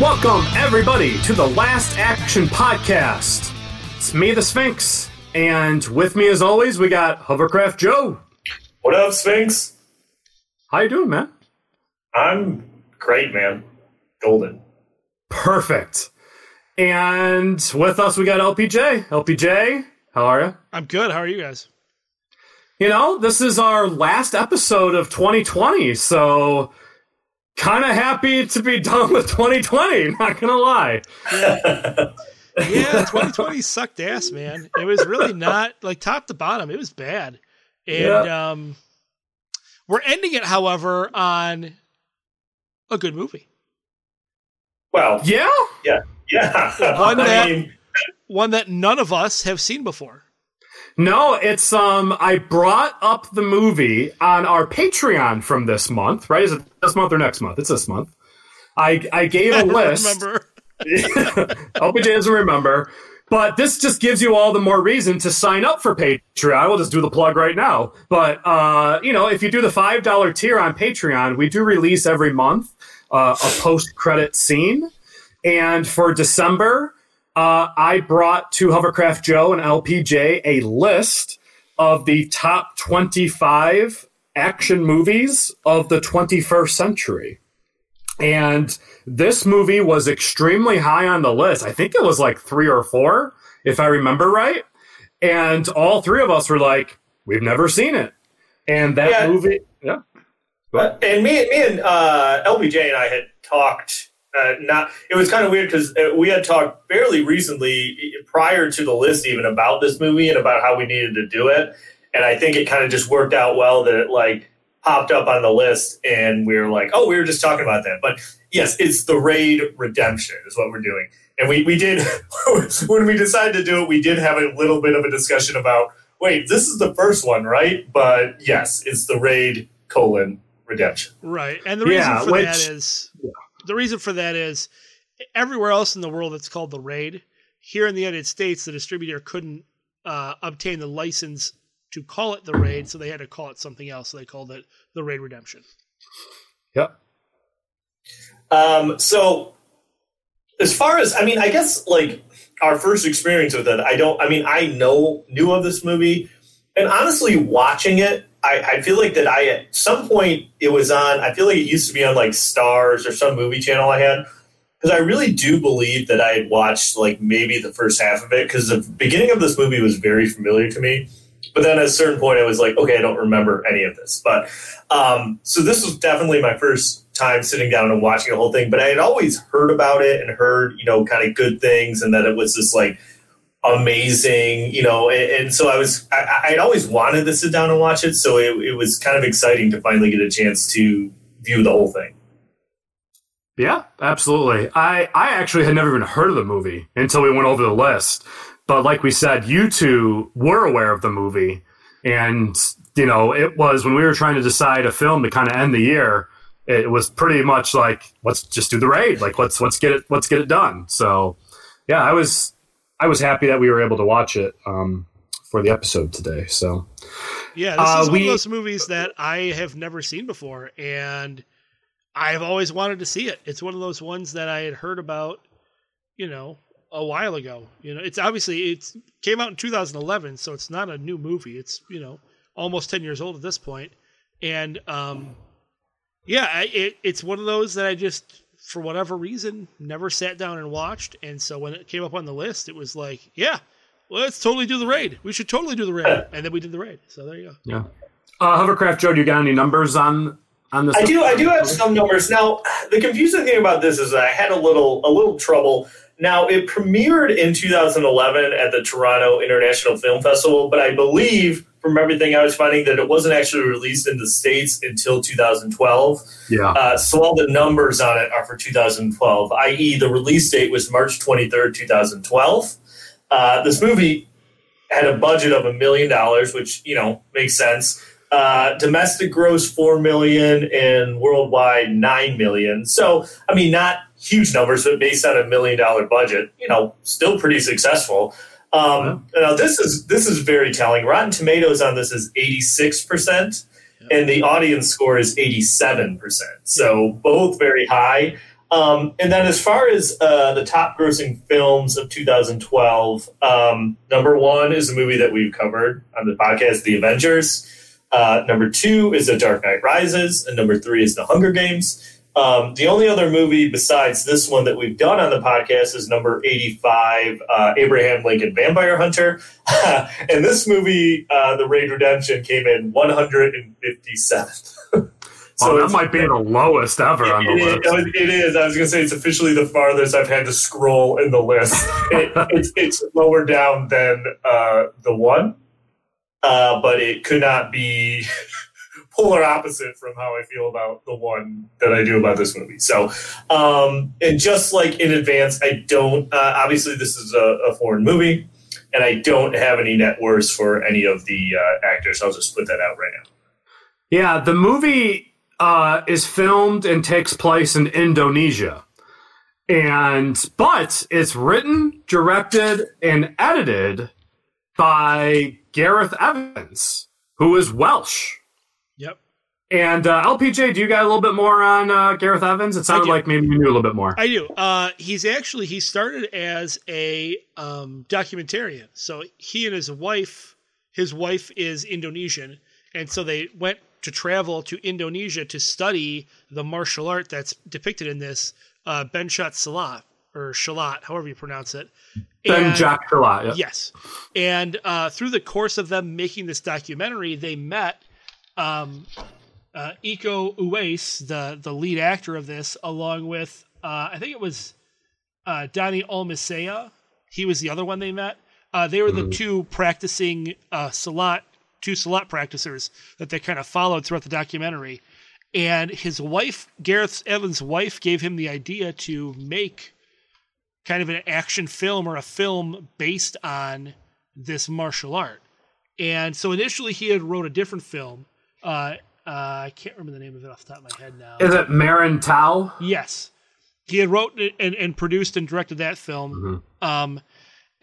Welcome, everybody, to the Last Action Podcast. It's me, the Sphinx, and with me, as always, we got Hovercraft Joe. What up, Sphinx? How you doing, man? I'm great, man. Golden. Perfect. And with us, we got LPJ. LPJ, how are you? I'm good. How are you guys? You know, this is our last episode of 2020, so kind of happy to be done with 2020, not gonna lie. Yeah. yeah, 2020 sucked ass, man. It was really not like top to bottom. It was bad. And yeah. um we're ending it, however, on a good movie. Well, yeah, yeah, yeah. One that mean, one that none of us have seen before. No, it's um I brought up the movie on our Patreon from this month, right? Is it this month or next month? It's this month. I I gave a list. remember. LPJ doesn't remember. But this just gives you all the more reason to sign up for Patreon. I will just do the plug right now. But uh, you know, if you do the five dollar tier on Patreon, we do release every month uh, a post credit scene. And for December, uh, I brought to Hovercraft Joe and LPJ a list of the top 25 action movies of the 21st century. And this movie was extremely high on the list. I think it was like three or four, if I remember right. And all three of us were like, we've never seen it. And that yeah. movie, yeah. Uh, and me, me and uh, LPJ and I had talked. Uh, not it was kind of weird because uh, we had talked fairly recently prior to the list even about this movie and about how we needed to do it and i think it kind of just worked out well that it like popped up on the list and we were like oh we were just talking about that but yes it's the raid redemption is what we're doing and we, we did when we decided to do it we did have a little bit of a discussion about wait this is the first one right but yes it's the raid colon redemption. Right. And the reason yeah, for which, that is yeah. The reason for that is everywhere else in the world it's called the raid. Here in the United States, the distributor couldn't uh, obtain the license to call it the raid, so they had to call it something else. So they called it the raid redemption. Yep. Um, so as far as I mean, I guess like our first experience with it, I don't I mean, I know knew of this movie and honestly watching it I, I, feel like that I at some point it was on. I feel like it used to be on like Starz or some movie channel I had because I really do believe that I had watched like maybe the first half of it because the beginning of this movie was very familiar to me. But then at a certain point, I was like, okay, I don't remember any of this. But um, so this was definitely my first time sitting down and watching the whole thing. But I had always heard about it and heard you know kind of good things and that it was this like amazing, you know, and, and so I was, I, would always wanted to sit down and watch it. So it, it was kind of exciting to finally get a chance to view the whole thing. Yeah, absolutely. I, I actually had never even heard of the movie until we went over the list. But like we said, you two were aware of the movie. And, you know, it was when we were trying to decide a film to kind of end the year, it was pretty much like, let's just do the raid. Like, let's, let's get it, let's get it done. So yeah, I was, I was happy that we were able to watch it um, for the episode today. So, yeah, this uh, is one we, of those movies that I have never seen before, and I've always wanted to see it. It's one of those ones that I had heard about, you know, a while ago. You know, it's obviously it came out in 2011, so it's not a new movie. It's you know almost 10 years old at this point, and um, yeah, it, it's one of those that I just for whatever reason, never sat down and watched. And so when it came up on the list, it was like, yeah, let's totally do the raid. We should totally do the raid. And then we did the raid. So there you go. Yeah. Uh, Hovercraft Joe, do you got any numbers on on this? I do. I do have some numbers. Now, the confusing thing about this is I had a little a little trouble. Now it premiered in 2011 at the Toronto International Film Festival, but I believe from everything I was finding that it wasn't actually released in the states until 2012. Yeah. Uh, so all the numbers on it are for 2012, i.e., the release date was March 23rd, 2012. Uh, this movie had a budget of a million dollars, which you know makes sense. Uh, domestic gross four million and worldwide nine million. So I mean, not huge numbers, but based on a million dollar budget, you know, still pretty successful. Um, Now this is this is very telling. Rotten Tomatoes on this is eighty six percent, and the audience score is eighty seven percent. So both very high. Um, and then as far as uh, the top grossing films of 2012, um, number one is a movie that we've covered on the podcast, The Avengers. Uh, number two is The Dark Knight Rises, and number three is The Hunger Games. Um, the only other movie besides this one that we've done on the podcast is number 85, uh, Abraham Lincoln Vampire Hunter. and this movie, uh, The Raid Redemption, came in 157th. So oh, that might be the lowest ever on the it, list. It is. I was going to say it's officially the farthest I've had to scroll in the list. it, it's, it's lower down than uh, the one, uh, but it could not be polar opposite from how I feel about the one that I do about this movie. So, um, and just like in advance, I don't. Uh, obviously, this is a, a, foreign movie, and I don't have any net worths for any of the uh, actors. I'll just put that out right now. Yeah, the movie uh, is filmed and takes place in Indonesia. And but it's written, directed, and edited by Gareth Evans, who is Welsh. And uh, LPJ, do you got a little bit more on uh, Gareth Evans? It sounded like maybe you knew a little bit more. I do. Uh, he's actually he started as a um, documentarian. So he and his wife, his wife is Indonesian, and so they went to travel to Indonesia to study the martial art that's depicted in this uh, Benchat Salat or Shalat, however you pronounce it. Benchat Shalat, yeah. Yes. And uh, through the course of them making this documentary, they met um, uh, Iko Uwais, the, the lead actor of this, along with, uh, I think it was uh, Donnie. He was the other one they met. Uh, they were the mm-hmm. two practicing uh, Salat two Salat practicers that they kind of followed throughout the documentary. And his wife, Gareth Evans' wife, gave him the idea to make kind of an action film or a film based on this martial art. And so initially he had wrote a different film. Uh, uh, I can't remember the name of it off the top of my head now. Is it Merantau? Yes. He had wrote and, and produced and directed that film. Mm-hmm. Um,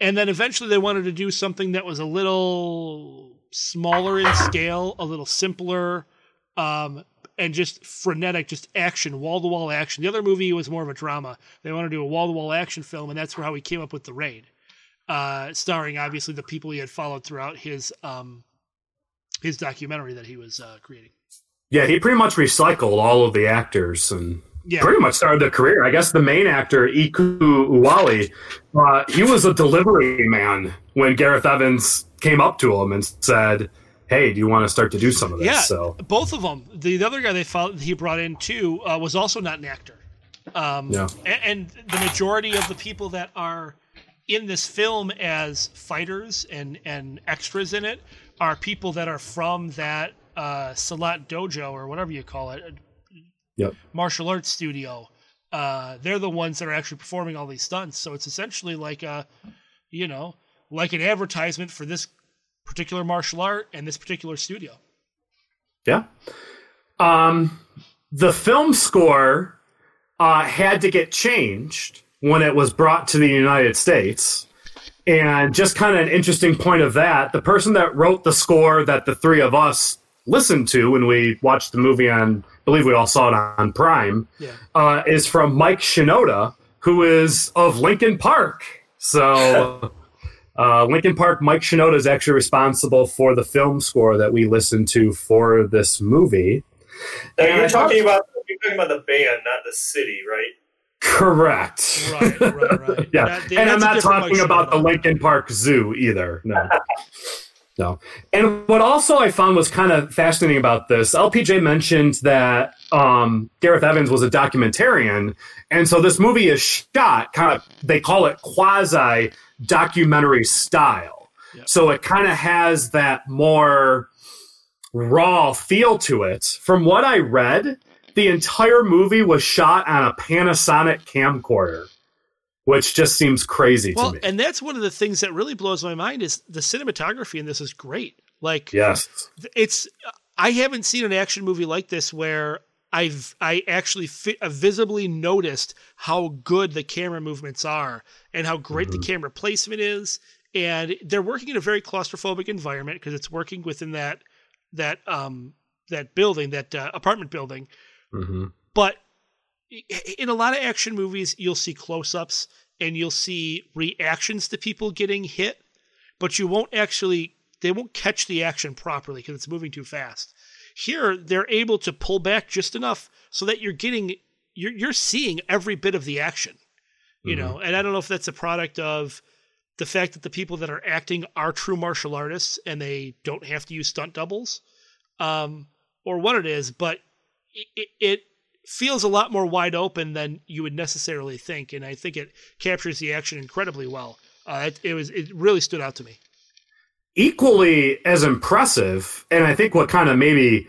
and then eventually they wanted to do something that was a little smaller in scale, a little simpler, um, and just frenetic, just action, wall to wall action. The other movie was more of a drama. They wanted to do a wall to wall action film, and that's how he came up with The Raid, uh, starring obviously the people he had followed throughout his um, his documentary that he was uh, creating. Yeah, he pretty much recycled all of the actors and yeah. pretty much started their career. I guess the main actor, Iko Uwais, uh, he was a delivery man when Gareth Evans came up to him and said, "Hey, do you want to start to do some of this?" Yeah, so both of them. The, the other guy they found, he brought in too uh, was also not an actor. Um, yeah. and, and the majority of the people that are in this film as fighters and and extras in it are people that are from that uh, Salat dojo or whatever you call it, yep. martial arts studio. Uh, they're the ones that are actually performing all these stunts. So it's essentially like a, you know, like an advertisement for this particular martial art and this particular studio. Yeah. Um, the film score uh, had to get changed when it was brought to the United States. And just kind of an interesting point of that, the person that wrote the score that the three of us listened to when we watched the movie on, I believe we all saw it on Prime, yeah. uh, is from Mike Shinoda, who is of Linkin Park. So Uh, Linkin Park, Mike Shinoda is actually responsible for the film score that we listened to for this movie. Now you're talking about you're talking about the band, not the city, right? Correct. Right, right, right. yeah, that, and I'm not talking about the Lincoln Park Zoo either. No. No. And what also I found was kind of fascinating about this, LPJ mentioned that um, Gareth Evans was a documentarian. And so this movie is shot kind of, they call it quasi documentary style. Yep. So it kind of has that more raw feel to it. From what I read, the entire movie was shot on a Panasonic camcorder which just seems crazy well, to me. And that's one of the things that really blows my mind is the cinematography in this is great. Like, yes, it's. I haven't seen an action movie like this where I've I actually fi- uh, visibly noticed how good the camera movements are and how great mm-hmm. the camera placement is. And they're working in a very claustrophobic environment because it's working within that that um that building, that uh, apartment building. Mm-hmm. But in a lot of action movies, you'll see close ups and you'll see reactions to people getting hit, but you won't actually, they won't catch the action properly because it's moving too fast. Here, they're able to pull back just enough so that you're getting, you're, you're seeing every bit of the action, you mm-hmm. know, and I don't know if that's a product of the fact that the people that are acting are true martial artists and they don't have to use stunt doubles, um, or what it is, but it, it feels a lot more wide open than you would necessarily think, and I think it captures the action incredibly well. Uh, it, it was it really stood out to me. Equally as impressive, and I think what kind of maybe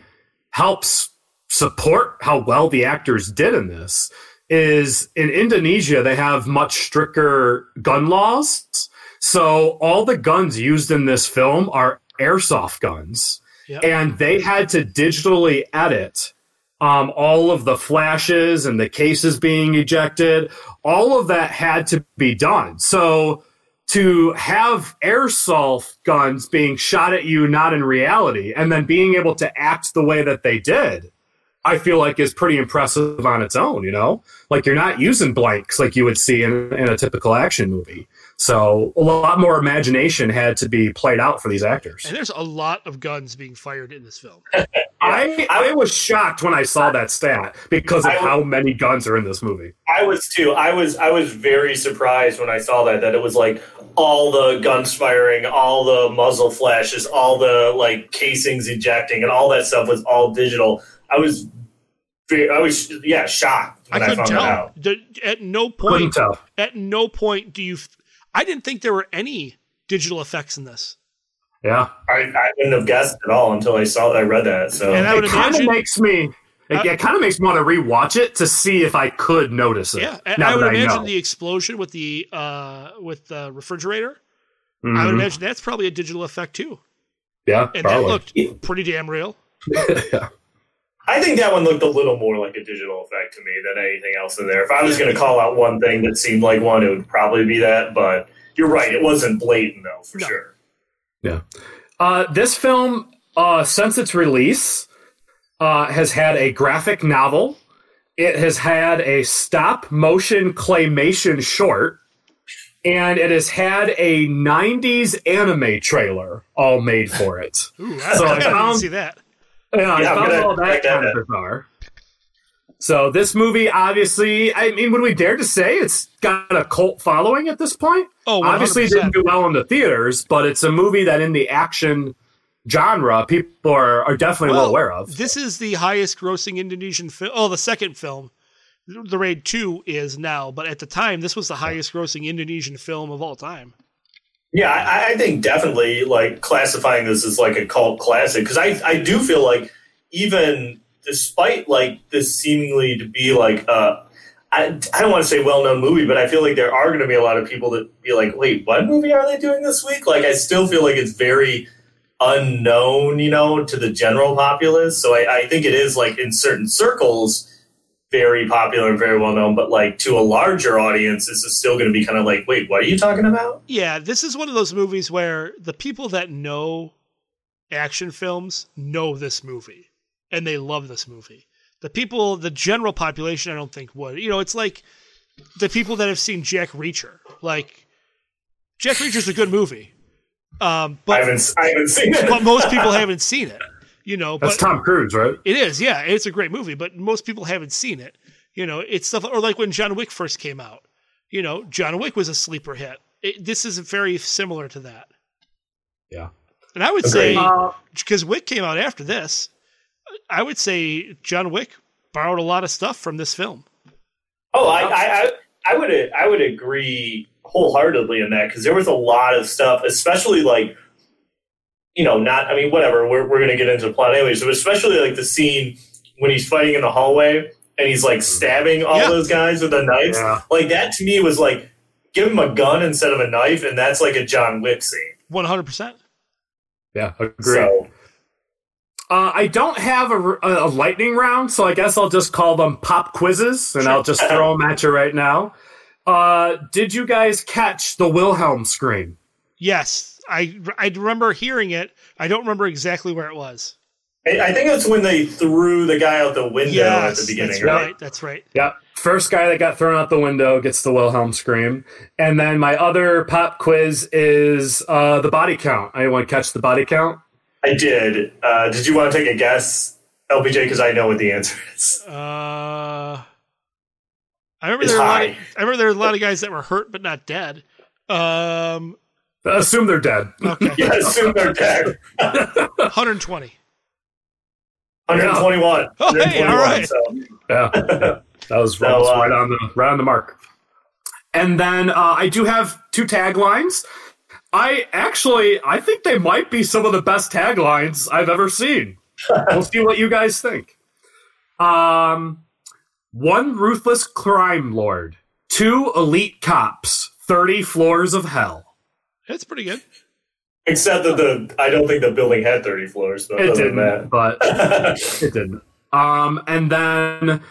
helps support how well the actors did in this is in Indonesia they have much stricter gun laws. So all the guns used in this film are airsoft guns. Yep. And they had to digitally edit um, all of the flashes and the cases being ejected, all of that had to be done. So to have airsoft guns being shot at you, not in reality, and then being able to act the way that they did, I feel like is pretty impressive on its own. You know, like you're not using blanks like you would see in, in a typical action movie. So a lot more imagination had to be played out for these actors. And there's a lot of guns being fired in this film. I I was shocked when I saw that stat because of how many guns are in this movie. I was too. I was I was very surprised when I saw that that it was like all the guns firing, all the muzzle flashes, all the like casings ejecting, and all that stuff was all digital. I was I was yeah shocked when I, I found tell. that out. The, at no point, at no point do you I didn't think there were any digital effects in this. Yeah, I, I wouldn't have guessed at all until I saw that I read that. So and it kind of makes me. It, uh, it kind of makes me want to rewatch it to see if I could notice it. Yeah, I would imagine the explosion with the uh, with the refrigerator. Mm-hmm. I would mm-hmm. imagine that's probably a digital effect too. Yeah, and probably. that looked pretty damn real. yeah. I think that one looked a little more like a digital effect to me than anything else in there. If I was going to call out one thing that seemed like one, it would probably be that. But you're right; it wasn't blatant though, for no. sure. Yeah. Uh, this film, uh, since its release, uh, has had a graphic novel. It has had a stop motion claymation short, and it has had a '90s anime trailer all made for it. Ooh, so I, I found, see that. Yeah, yeah I found all that kind of bizarre. So this movie, obviously, I mean, would we dare to say it's got a cult following at this point? Oh, 100%. obviously, it didn't do well in the theaters, but it's a movie that in the action genre, people are, are definitely well, well aware of. This is the highest grossing Indonesian film. Oh, the second film. The Raid 2 is now, but at the time, this was the highest grossing Indonesian film of all time. Yeah, I, I, think definitely like classifying this as like a cult classic because I, I do feel like even despite like this seemingly to be like I, I don't want to say well known movie, but I feel like there are going to be a lot of people that be like, wait, what movie are they doing this week? Like, I still feel like it's very unknown, you know, to the general populace. So I, I think it is like in certain circles very popular and very well known, but like to a larger audience, this is still going to be kind of like, wait, what are you talking about? Yeah, this is one of those movies where the people that know action films know this movie and they love this movie. The people, the general population, I don't think would. You know, it's like the people that have seen Jack Reacher. Like, Jack Reacher's a good movie. Um, but I haven't, I haven't seen it. but most people haven't seen it you know. That's Tom Cruise, right? It is, yeah. It's a great movie, but most people haven't seen it. You know, it's stuff, or like when John Wick first came out. You know, John Wick was a sleeper hit. It, this is very similar to that. Yeah. And I would say Uh, because Wick came out after this, I would say John Wick borrowed a lot of stuff from this film. Oh, I, I, I, I would, I would agree wholeheartedly in that because there was a lot of stuff, especially like, you know, not. I mean, whatever. We're we're gonna get into the plot anyways, but especially like the scene when he's fighting in the hallway and he's like stabbing all Yeah. those guys with the knives. Yeah. Like that to me was like give him a gun instead of a knife, and that's like a John Wick scene. One hundred percent. yeah, agree. So Uh, I don't have a, a lightning round, so I guess I'll just call them pop quizzes, and I'll just throw them at you right now. Uh, did you guys catch the Wilhelm scream? Yes, I I remember hearing it. I don't remember exactly where it was. I I think it's when they threw the guy out the window at the beginning, that's right? right. That's right. Yep. First guy that got thrown out the window gets the Wilhelm scream. And then my other pop quiz is uh, the body count. I want to catch the body count? I did. Uh, did you want to take a guess, LPJ? Because I know what the answer is. Uh, I remember It's there were a lot. Of. I remember there were a lot of guys that were hurt but not dead. Um, Assume they're dead. okay, Yeah, assume they're dead. 120. 121. Oh, hey, 121, all right. So. Yeah, yeah. that was, that So, was uh, right on the right on the mark. And then uh, I do have two taglines. I actually I think they might be some of the best taglines I've ever seen. we'll see what you guys think. Um, one ruthless crime lord, two elite cops, thirty floors of hell. That's pretty good. Except that the I don't think the building had 30 floors. But It didn't, than but it didn't. Um, and then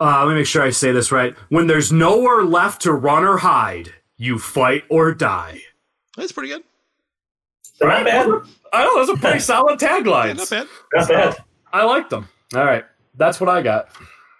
uh, let me make sure I say this right. When there's nowhere left to run or hide, you fight or die. That's pretty good. not bad. I know those are pretty solid Yeah, taglines. not bad. Not bad. I like them. All right, that's what I got.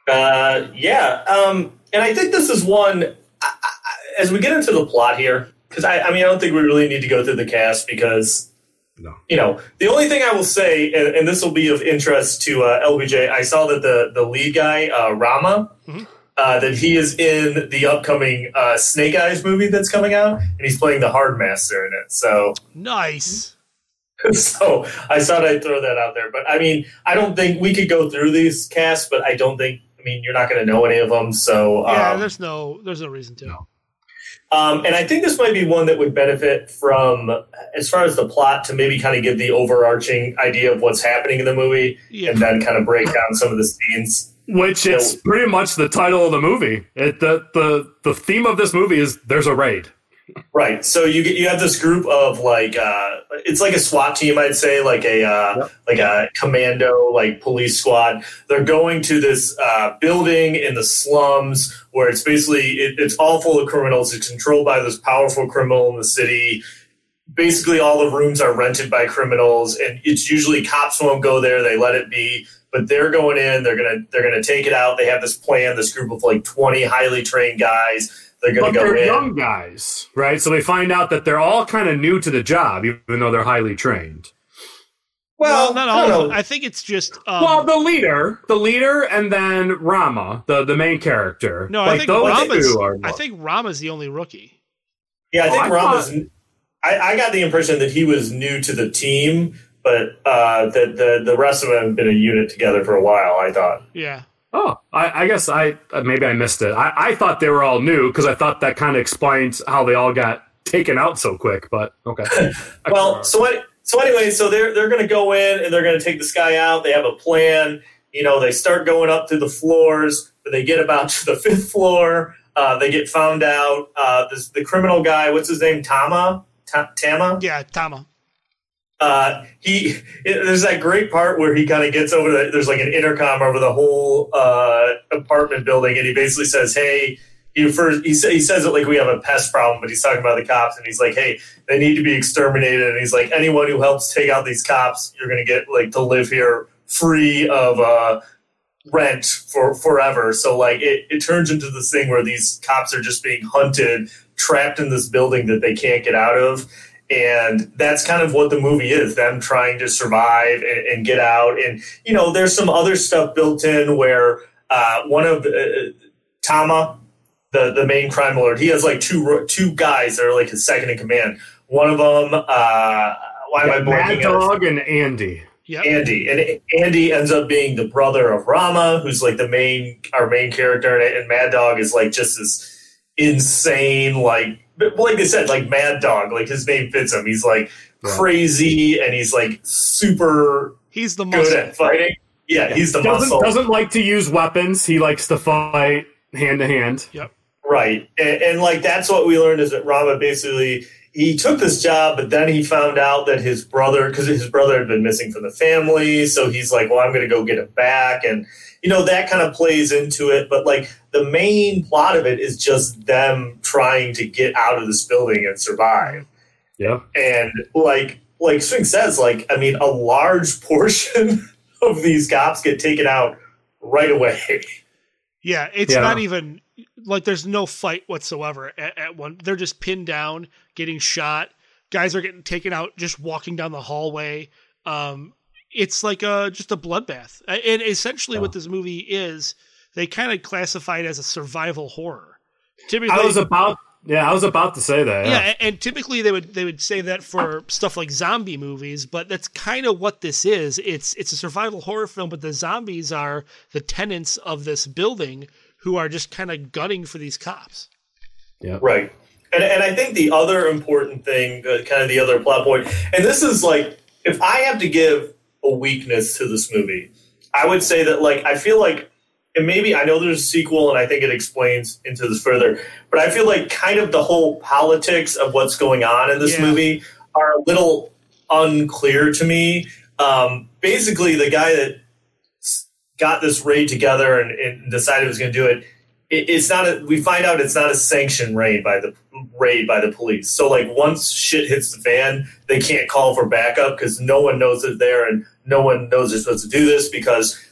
Uh, yeah, um, and I think this is one. I, I, as we get into the plot here, because I, I mean, I don't think we really need to go through the cast because, No. you know, the only thing I will say, and, and this will be of interest to uh, LPJ, I saw that the the lead guy uh, Rama. Mhm. Uh, that he is in the upcoming uh, Snake Eyes movie that's coming out, and he's playing the Hard Master in it. So, Nice. so I thought I'd throw that out there. But I mean, I don't think we could go through these casts, but I don't think. I mean, you're not going to know any of them, so Yeah, um, there's no there's no reason to. No. Um, and I think this might be one that would benefit from, as far as the plot, to maybe kind of give the overarching idea of what's happening in the movie, Yeah. and then kind of break down some of the scenes. Which is pretty much the title of the movie. It the the the theme of this movie is there's a raid. Right. So you get you have this group of like uh, it's like a SWAT team, I'd say, like a uh, like a commando, like police squad. They're going to this uh, building in the slums where it's basically it, it's all full of criminals. It's controlled by this powerful criminal in the city. Basically, all the rooms are rented by criminals, and it's usually cops won't go there. They let it be, but they're going in. They're gonna they're gonna take it out. They have this plan. This group of like twenty highly trained guys. They're gonna But go they're in. young guys, right? So they find out that they're all kind of new to the job, even though they're highly trained. Well, not all. don't of them. I think it's just. Um, well, the leader, the leader, and then Rama, the the main character. no, I think those Rama's. two are. I think Rama's the only rookie. Yeah, I Oh, think I Rama's. thought- I, I got the impression that he was new to the team, but uh, that the the rest of them have been a unit together for a while. I thought. Yeah. Oh, I, I guess I uh, maybe I missed it. I, I thought they were all new because I thought that kind of explains how they all got taken out so quick. But okay. Well, so what? So anyway, so they're they're going to go in and they're going to take this guy out. They have a plan. You know, they start going up through the floors, but they get about to the fifth floor. Uh, they get found out. Uh, this, the criminal guy, what's his name? Tama. Ta- Tama. Yeah, Tama. Uh, he it, there's that great part where he kind of gets over the, there's like an intercom over the whole uh, apartment building and he basically says hey he first he, sa- he says it like we have a pest problem but he's talking about the cops and he's like hey they need to be exterminated. And he's like anyone who helps take out these cops you're gonna get like to live here free of uh, rent for forever. So like it, it turns into this thing where these cops are just being hunted trapped in this building that they can't get out of and that's kind of what the movie is them trying to survive and, and get out and you know there's some other stuff built in where uh, one of uh, tama the, the main crime lord he has like two two guys that are like his second in command one of them uh, why am I Mad blanking? on his- Dog and Andy. Yep. Andy, and Andy ends up being the brother of Rama, who's like the main our main character, and, and Mad Dog is like just this insane, like but like they said, like Mad Dog, like his name fits him. He's like crazy, and he's like super He's the good at fighting. Yeah, he's the Doesn't muscle, doesn't like to use weapons. He likes to fight hand to hand. Yep. Right? And, and like that's what we learned is that Rama basically he took this job, but then he found out that his brother, because his brother had been missing from the family, so he's like, "Well, I'm going to go get it back," and you know that kind of plays into it. But like the main plot of it is just them trying to get out of this building and survive. Yeah. And like like Swing says, like I mean, a large portion of these cops get taken out right away. Yeah, it's Yeah. not even like there's no fight whatsoever at, at one. They're just pinned down, getting shot. Guys are getting taken out just walking down the hallway. Um, it's like a just a bloodbath. And essentially, what this movie is, they kind of classify it as a survival horror. Typically, I was about yeah, I was about to say that. yeah, Yeah. and, and typically they would they would say that for stuff like zombie movies, but that's kind of what this is. It's it's a survival horror film, but the zombies are the tenants of this building who are just kind of gunning for these cops. Yeah. Right. And, and I think the other important thing, uh, kind of the other plot point, and this is like, if I have to give a weakness to this movie, I would say that, like, I feel like, and maybe I know there's a sequel and I think it explains into this further, but I feel like kind of the whole politics of what's going on in this Yeah. movie are a little unclear to me. Um, basically, the guy that got this raid together and, and decided he was going to do it it, it's not a we find out it's not a sanctioned raid by the raid by the police so like once shit hits the fan they can't call for backup because no one knows it's there and no one knows they're supposed to do this because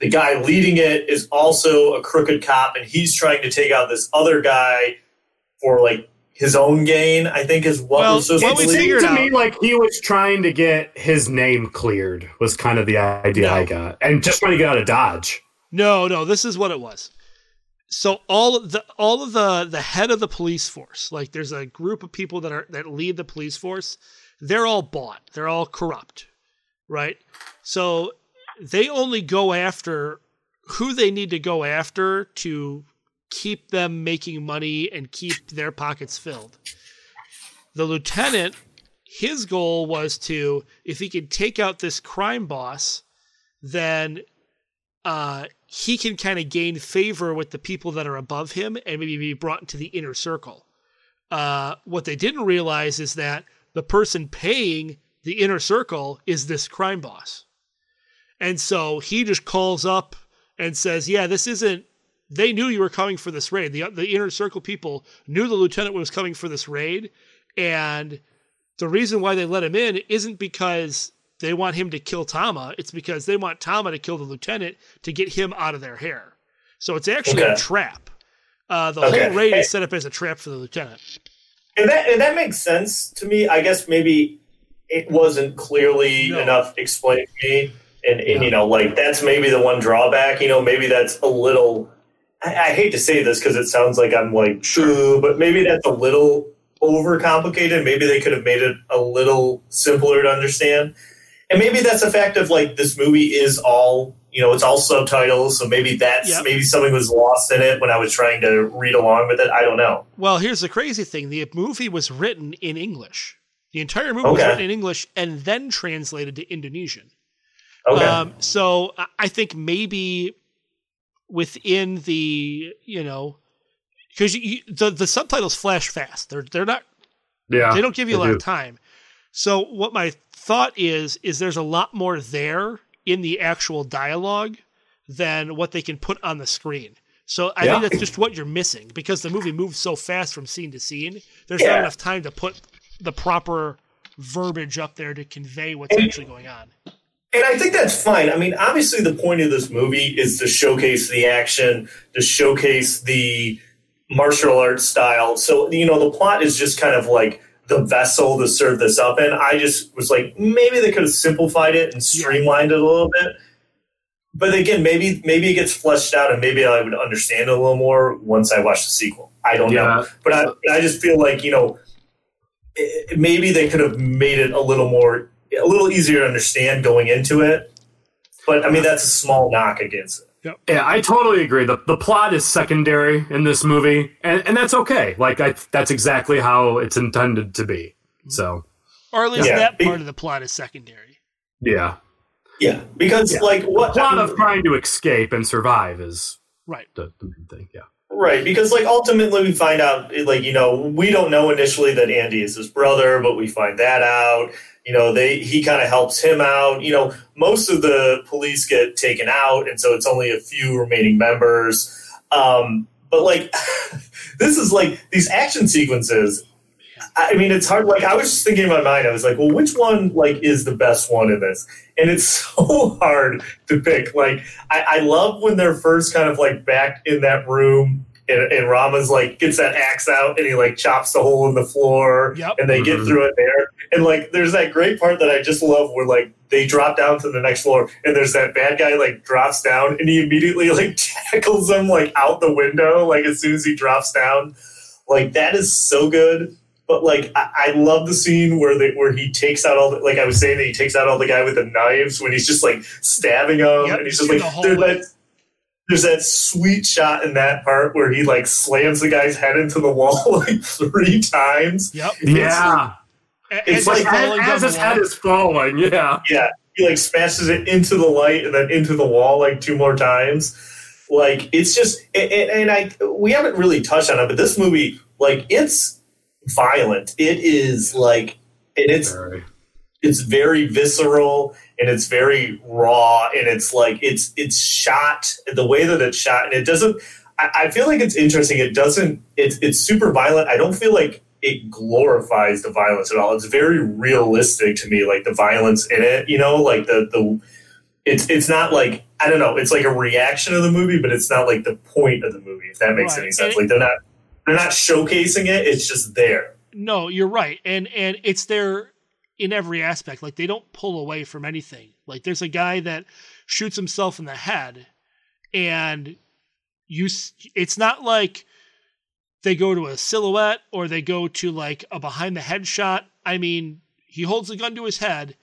the guy leading it is also a crooked cop and he's trying to take out this other guy for like his own gain i think is what Well, we're supposed what to we It seemed to out- me like he was trying to get his name cleared. Was kind of the idea I got, and just trying to get out of Dodge. No, no, this is what it was. So all of the all of the the head of the police force, like there's a group of people that are that lead the police force, they're all bought. They're all corrupt. Right? So they only go after who they need to go after to keep them making money and keep their pockets filled. The lieutenant, his goal was to, if he could take out this crime boss, then uh, he can kind of gain favor with the people that are above him and maybe be brought into the inner circle. Uh, what they didn't realize is that the person paying the inner circle is this crime boss. And so he just calls up and says, Yeah, this isn't. They knew you were coming for this raid. The, the inner circle people knew the lieutenant was coming for this raid. And the reason why they let him in isn't because they want him to kill Tama. It's because they want Tama to kill the lieutenant to get him out of their hair. So it's actually a trap. Uh, the Okay. whole raid is set up as a trap for the lieutenant. And that and that makes sense to me. I guess maybe it wasn't clearly No. enough explained to me. And, and you know, like that's maybe the one drawback. You know, maybe that's a little. I, I hate to say this because it sounds like I'm like, "Ooh," but maybe that's a little overcomplicated. Maybe they could have made it a little simpler to understand. And maybe that's a fact of like this movie is all you know, it's all subtitles. So maybe that's Yep. maybe something was lost in it when I was trying to read along with it. I don't know. Well, here's the crazy thing the movie was written in English. The entire movie was written in English and then translated to Indonesian. Okay. Um, so I- I think maybe within the, you know, because the, the subtitles flash fast. They're, they're not Yeah, they don't give you a lot do. of time. So what my thought is is there's a lot more there in the actual dialogue than what they can put on the screen. So I Yeah. think that's just what you're missing because the movie moves so fast from scene to scene. There's Yeah. not enough time to put the proper verbiage up there to convey what's And- actually going on. And I think that's fine. I mean, obviously, the point of this movie is to showcase the action, to showcase the martial arts style. So, you know, the plot is just kind of like the vessel to serve this up in. I just was like, maybe they could have simplified it and streamlined it a little bit. But again, maybe maybe it gets fleshed out, and maybe I would understand it a little more once I watch the sequel. I don't know, but I, I just feel like you know it, maybe they could have made it a little more, a little easier to understand going into it. But I mean, that's a small knock against it. Yeah, I totally agree. The the plot is secondary in this movie, and, and that's okay. Like I, that's exactly how it's intended to be. So, or at least Yeah. that part of the plot is secondary. yeah, Yeah, because Yeah. like the what plot I mean, of trying to escape and survive is Right. the, the main thing. Yeah, Right, because like ultimately we find out like you know we don't know initially that Andy is his brother, but we find that out. You know, they he kind of helps him out. You know, most of the police get taken out, and so it's only a few remaining members. Um, but like, this is like these action sequences. I I mean, it's hard. Like, I was just thinking in my mind, I was like, well, which one like is the best one in this? And it's so hard to pick. Like, I, I love when they're first kind of like back in that room and, and Rama's like gets that axe out and he like chops the hole in the floor Yep. and they get Mhm. through it there. And like there's that great part that I just love where like they drop down to the next floor and there's that bad guy like drops down and he immediately like tackles them like out the window like as soon as he drops down. Like that is so good. But like I, I love the scene where they where he takes out all the like I was saying that he takes out all the guy with the knives when he's just like stabbing him Yep, and he's just like the there's that there's that sweet shot in that part where he like slams the guy's head into the wall like three times. Yep. yeah. A- it's as like As, as his head is falling, yeah. Yeah, he like smashes it into the light and then into the wall like two more times. Like it's just and, and and I we haven't really touched on it, but this movie like it's violent. It is like and it's Very. it's very visceral and it's very raw and it's like it's it's shot the way that it's shot and it doesn't I, I feel like it's interesting it doesn't it's it's super violent i don't feel like it glorifies the violence at all it's very realistic to me like the violence in it you know like the the it's it's not like i don't know it's like a reaction of the movie but it's not like the point of the movie if that makes Right. any sense And- like they're not they're not showcasing it it's just there No, you're right, and and it's there in every aspect. Like they don't pull away from anything. Like there's a guy that shoots himself in the head, and you. It's not like they go to a silhouette or they go to like a behind the head shot. I mean, he holds the gun to his head,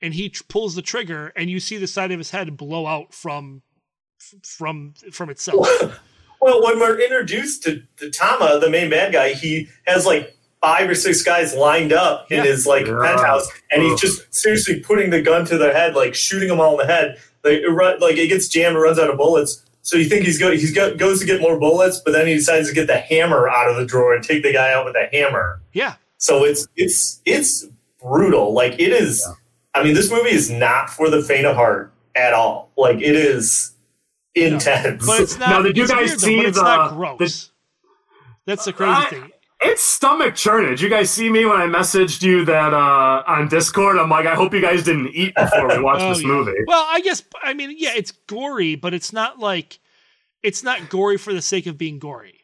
and he tr- pulls the trigger, and you see the side of his head blow out from from from itself. Well, when we're introduced to, to Tama, the main bad guy, he has like five or six guys lined up Yeah. in his like Yeah. penthouse, and he's just seriously putting the gun to their head, like shooting them all in the head. Like it, run, like it gets jammed, and runs out of bullets. So you think he's go he's go, goes to get more bullets, but then he decides to get the hammer out of the drawer and take the guy out with the hammer. Yeah, So it's it's it's brutal. Like it is. I mean, this movie is not for the faint of heart at all. Like it is intense. but it's not. Now, did you guys weird, though, see but it's the- not the- That's the crazy I- thing. It's stomach churning. Did you guys see me when I messaged you that uh, on Discord? I'm like, I hope you guys didn't eat before we watched Oh, this yeah. movie. Well, I guess I mean, yeah, it's gory, but it's not like it's not gory for the sake of being gory.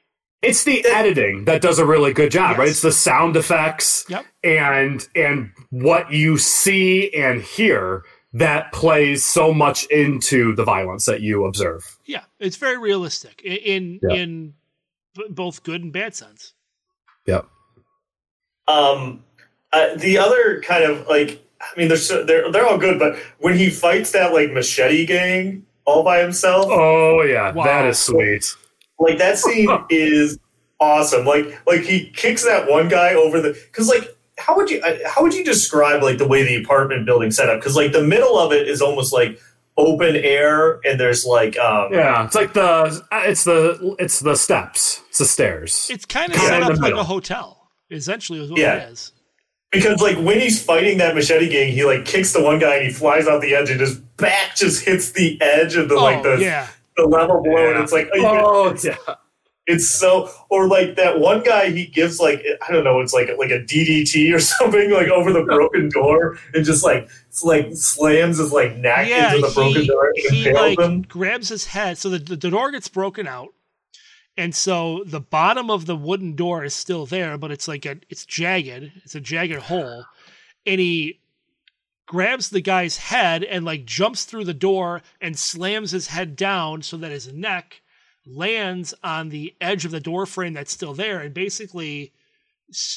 It's the editing that does a really good job, right? It's the sound effects Yep. and and what you see and hear that plays so much into the violence that you observe. Yeah, it's very realistic i- in Yeah. in b- both good and bad sense. Yeah. Um, uh, the other kind of like, I mean, they're so, they're they're all good, but when he fights that like machete gang all by himself, Oh yeah, Wow. that is sweet. like that scene is awesome. Like like he kicks that one guy over the because like how would you uh, how would you describe like the way the apartment building set up? Because like the middle of it is almost like open air, and there's like um, Yeah, it's like the it's the it's the steps, it's the stairs. It's kind of Yeah, set up like a hotel. Essentially, is what Yeah. it is. because like when he's fighting that machete gang, he like kicks the one guy and he flies out the edge, and his back just hits the edge of the like oh the yeah, the level below, and it's like oh, you Oh yeah. It's so, or like that one guy, he gives like I don't know, it's like like a DDT or something like over the broken door, and just like it's like slams his like neck yeah. into the broken door and he like him. grabs his head, so the, the door gets broken out, and so the bottom of the wooden door is still there, but it's like a it's jagged. It's a jagged hole, and he grabs the guy's head and like jumps through the door and slams his head down so that his neck lands on the edge of the door frame that's still there and basically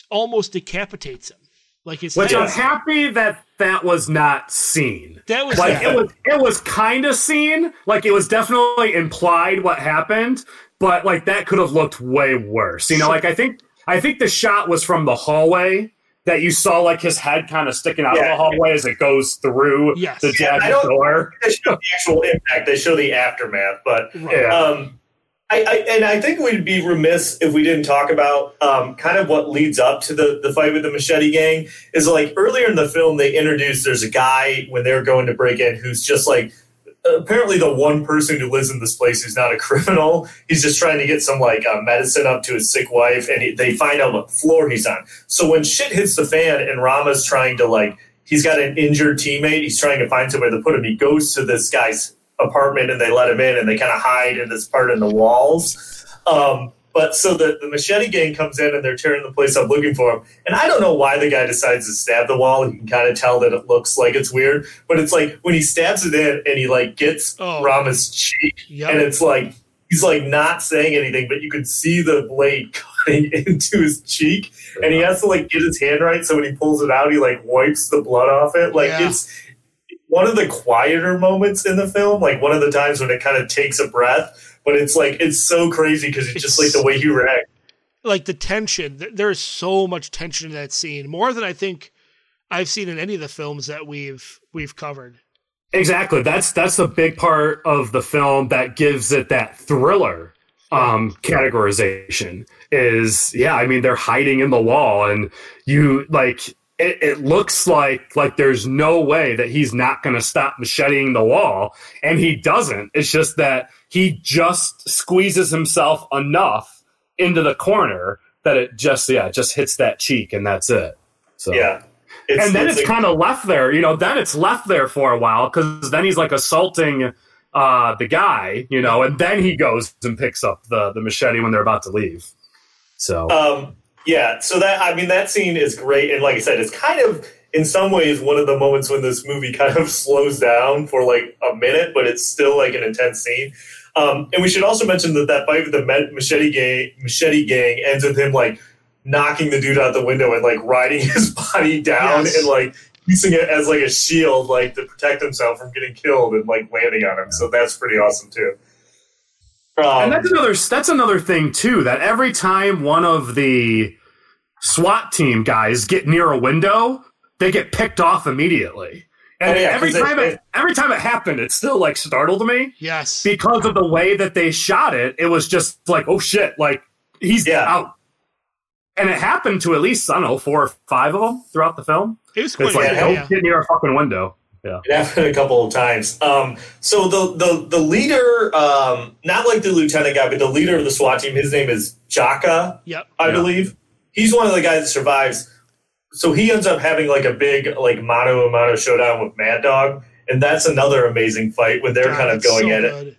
almost decapitates him. Like his Which head- I'm happy that that was not seen. that was Like it was, it was kind of seen. Like it was definitely implied what happened, but like that could have looked way worse. You know, like I think I think the shot was from the hallway that you saw like his head kind of sticking out of the hallway as it goes through Yes. the Yeah, I jagged don't- door. They show the actual impact. They show the aftermath, but Yeah. um, I, I and I think we'd be remiss if we didn't talk about um, kind of what leads up to the the fight with the machete gang. Is like earlier in the film they introduced there's a guy when they're going to break in who's just like apparently the one person who lives in this place who's not a criminal. He's just trying to get some like uh, medicine up to his sick wife, and he, they find out what floor he's on. So when shit hits the fan, and Rama's trying to like, he's got an injured teammate. He's trying to find somewhere to put him. He goes to this guy's apartment, and they let him in, and they kind of hide in this part in the walls. Um, but so the, the machete gang comes in and they're tearing the place up looking for him. And I don't know why the guy decides to stab the wall. You can kind of tell that it looks like it's weird. But it's like when he stabs it in and he like gets Oh. Rama's cheek Yep. and it's like he's like not saying anything, but you can see the blade cutting into his cheek, and he has to like get his hand right. So when he pulls it out, he like wipes the blood off it. Like Yeah. it's one of the quieter moments in the film, like one of the times when it kind of takes a breath. But it's like it's so crazy because it's just like the way he reacts. like the tension. There is so much tension in that scene, more than I think I've seen in any of the films that we've we've covered. Exactly. That's that's the big part of the film that gives it that thriller um categorization is yeah, I mean they're hiding in the wall and you like it, it looks like like there's no way that he's not going to stop macheting the wall and he doesn't it's just that he just squeezes himself enough into the corner that it just yeah it just hits that cheek and that's it so Yeah. It's, and then it's, like- kind of left there. You know, then it's left there for a while because then he's like assaulting uh, the guy. You know, and then he goes and picks up the the machete when they're about to leave. So Um, yeah, so that I mean that scene is great, and like I said, it's kind of in some ways one of the moments when this movie kind of slows down for like a minute, but it's still like an intense scene. Um, and we should also mention that that fight with the machete gang, machete gang ends with him like knocking the dude out the window and like riding his body down Yes. and like using it as like a shield, like to protect himself from getting killed and like landing on him. So that's pretty awesome too. Um, and that's another that's another thing too. That every time one of the SWAT team guys get near a window, they get picked off immediately. And Oh, yeah, every 'cause it- time it, every time it happened, it still like startled me. Yes. because of the way that they shot it, it was just like, oh shit, like he's Yeah. out. And it happened to at least, I don't know, four or five of them throughout the film. It was quite It's like, Yeah, don't yeah. get near a fucking window. Yeah. It happened a couple of times. Um, so the the the leader, um, not like the lieutenant guy, but the leader of the SWAT team, his name is Jaka, Yep. I Yeah. believe. He's one of the guys that survives. So he ends up having like a big like mano a mano showdown with Mad Dog, and that's another amazing fight when they're God, kind of going so at it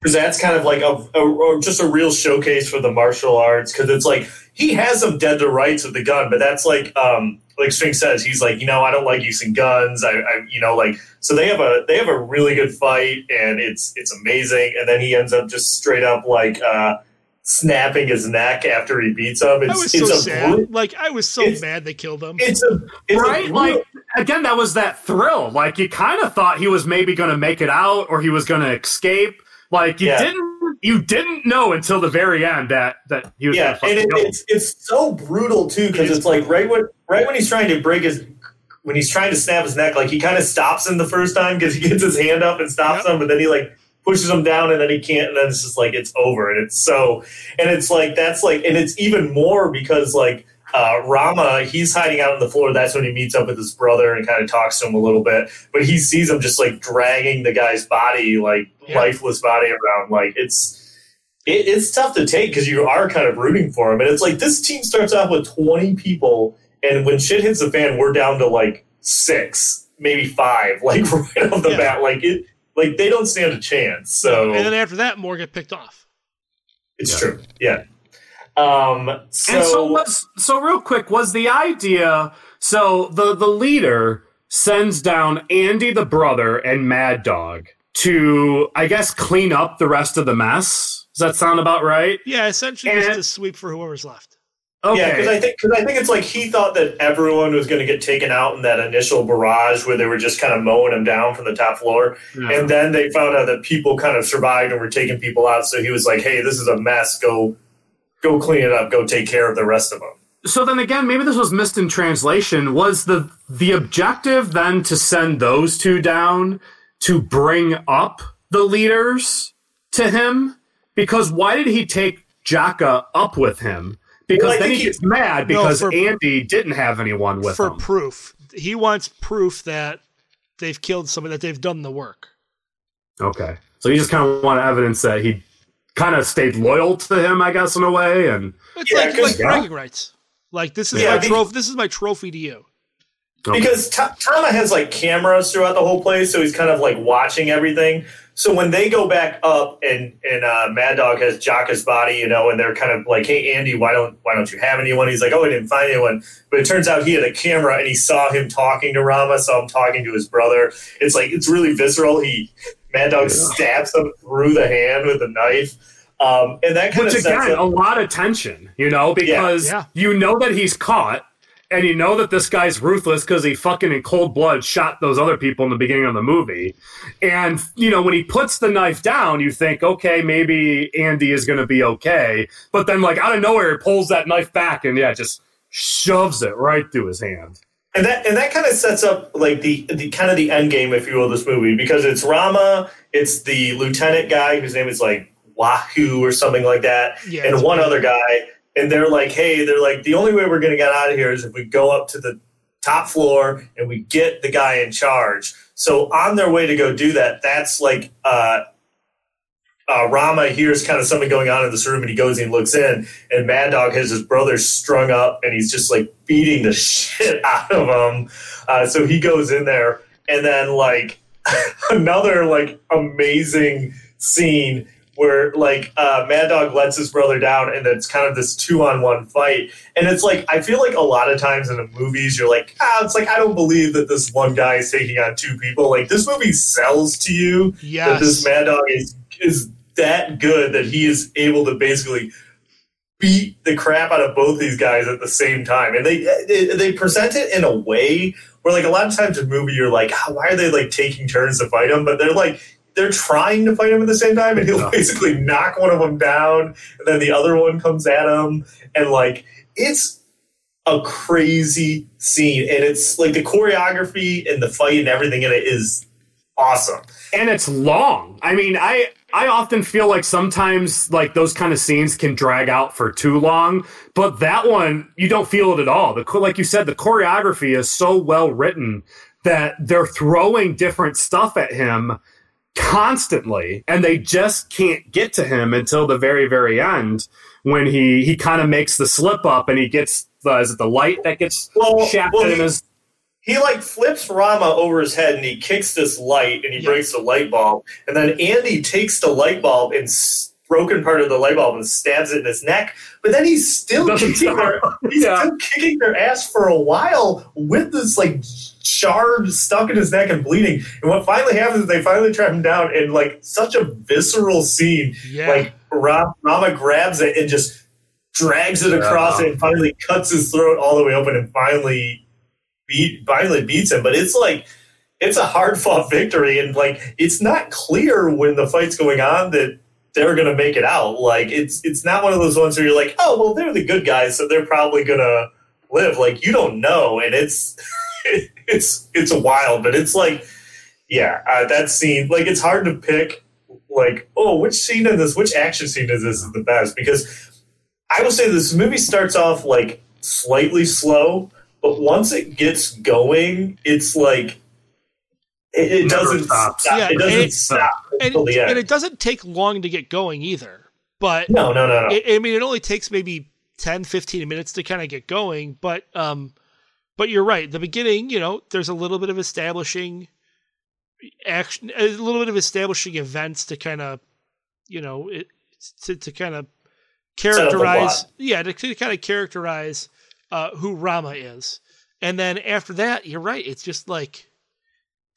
because that's kind of like a, a or just a real showcase for the martial arts because it's like he has them dead to rights with the gun but that's like um like string says he's like you know i don't like using guns I, I you know like so they have a they have a really good fight and it's it's amazing and then he ends up just straight up like uh snapping his neck after he beats him I it's was it's so a sad. bru- like I was so mad they killed him. it's a it's right? a brutal- Like, again, that was that thrill. Like, you kind of thought he was maybe going to make it out or he was going to escape. Like, you Yeah. didn't you didn't know until the very end that, that he was yeah, and it, it's it's so brutal too because It is it's like right when right when he's trying to break his when he's trying to snap his neck, like he kind of stops him the first time because he gets his hand up and stops Yep. him, but then he like pushes him down, and then he can't, and then it's just like it's over, and it's so, and it's like that's like, and it's even more because like. Uh, Rama, he's hiding out on the floor. That's when he meets up with his brother and kind of talks to him a little bit. But he sees him just like dragging the guy's body, like Yeah. lifeless body around. Like it's it, it's tough to take because you are kind of rooting for him. And it's like this team starts off with 20 people, and when shit hits the fan, we're down to like six, maybe five, like right off the Yeah. bat. Like it, like they don't stand a chance. So and then after that, more get picked off. it's Yeah. true. Yeah. Um. So, and so was so real quick was the idea so the the leader sends down Andy the brother and Mad Dog to I guess clean up the rest of the mess. Does that sound about right? Yeah, essentially And- just to sweep for whoever's left. Okay. Yeah, because I think because I think it's like he thought that everyone was going to get taken out in that initial barrage where they were just kind of mowing them down from the top floor, Yeah. and then they found out that people kind of survived and were taking people out. So he was like, "Hey, this is a mess. Go, go clean it up. Go take care of the rest of them." so then again, maybe this was missed in translation. Was the the objective then to send those two down to bring up the leaders to him? Because why did he take Jaka up with him? Because Well, I then think he he- gets mad No, because for- Andy didn't have anyone with him. for him. proof. He wants proof that they've killed somebody, that they've done the work. Okay. So you just kind of want evidence that he kind of stayed loyal to him, I guess, in a way. And It's Yeah, like, 'cause- like Yeah. bragging rights. Like this is Yeah, my trophy. This is my trophy to you. Okay. Because Ta- Tama has like cameras throughout the whole place, so he's kind of like watching everything. So when they go back up and and uh, Mad Dog has Jaka's body, you know, and they're kind of like, "Hey Andy, why don't why don't you have anyone?" He's like, "Oh, I didn't find anyone." But it turns out he had a camera and he saw him talking to Rama, saw him talking to his brother. It's like it's really visceral. He Mad Dog stabs him through the hand with a knife, um, and that kind Which of sets again, up. a lot of tension, you know, because Yeah. you know that he's caught, and you know that this guy's ruthless because he fucking in cold blood shot those other people in the beginning of the movie. And you know, when he puts the knife down, you think, okay, maybe Andy is going to be okay. But then, like out of nowhere, he pulls that knife back, and yeah, just shoves it right through his hand. and that and that kind of sets up like the the kind of the end game, if you will, of this movie because it's Rama, it's the lieutenant guy whose name is like Wahoo or something like that, Yeah, and one weird. other guy, and they're like, hey, they're like, the only way we're going to get out of here is if we go up to the top floor and we get the guy in charge. So on their way to go do that, that's like uh, uh, Rama hears kind of something going on in this room, and he goes and he looks in, and Mad Dog has his brother strung up, and he's just like beating the shit out of him. Uh, so he goes in there, and then like another like amazing scene where like uh, Mad Dog lets his brother down, and it's kind of this two on one fight, and it's like I feel like a lot of times in the movies you're like, ah, it's like I don't believe that this one guy is taking on two people. Like this movie sells to you that this Mad Dog is is that good that he is able to basically beat the crap out of both these guys at the same time, and they they, they present it in a way where like a lot of times in movie you're like, "Ah, why are they like taking turns to fight him? But they're like they're trying to fight him at the same time, and he'll Yeah. basically knock one of them down, and then the other one comes at him, and like it's a crazy scene, and it's like the choreography and the fight and everything in it is awesome. and it's long. I mean, I I often feel like sometimes like those kind of scenes can drag out for too long, but that one you don't feel it at all. The like you said, the choreography is so well written that they're throwing different stuff at him constantly, and they just can't get to him until the very very end when he he kind of makes the slip up and he gets the is it the light that gets Well, shafted well, in his he like flips Rama over his head and he kicks this light and he Yeah. breaks the light bulb. And then Andy takes the light bulb and s- broken part of the light bulb and stabs it in his neck. But then he's still Doesn't kicking their, he's Yeah. still kicking their ass for a while with this like shard stuck in his neck and bleeding. And what finally happens is they finally trap him down in like such a visceral scene. Yeah. Like Ra- Rama grabs it and just drags it across Yeah. it and finally cuts his throat all the way open and finally beat finally beats him. But it's like it's a hard fought victory and like it's not clear when the fight's going on that they're gonna make it out. Like it's it's not one of those ones where you're like, oh well they're the good guys, so they're probably gonna live. Like you don't know, and it's it's it's a wild, but it's like yeah, uh, that scene like it's hard to pick like oh which scene in this which action scene is this is the best because I will say this movie starts off like slightly slow, but once it gets going, it's like it, it doesn't stops. stop. Yeah, it doesn't and- stop and, until the end. and it doesn't take long to get going either. But no, no, no, no. it, I mean, it only takes maybe 10, 15 minutes to kind of get going. But um, but you're right. The beginning, you know, there's a little bit of establishing action, a little bit of establishing events to kind of, you know, it to, to kind of up the plot. characterize, yeah, to, to kind of characterize uh, who Rama is. And then after that, you're right. It's just like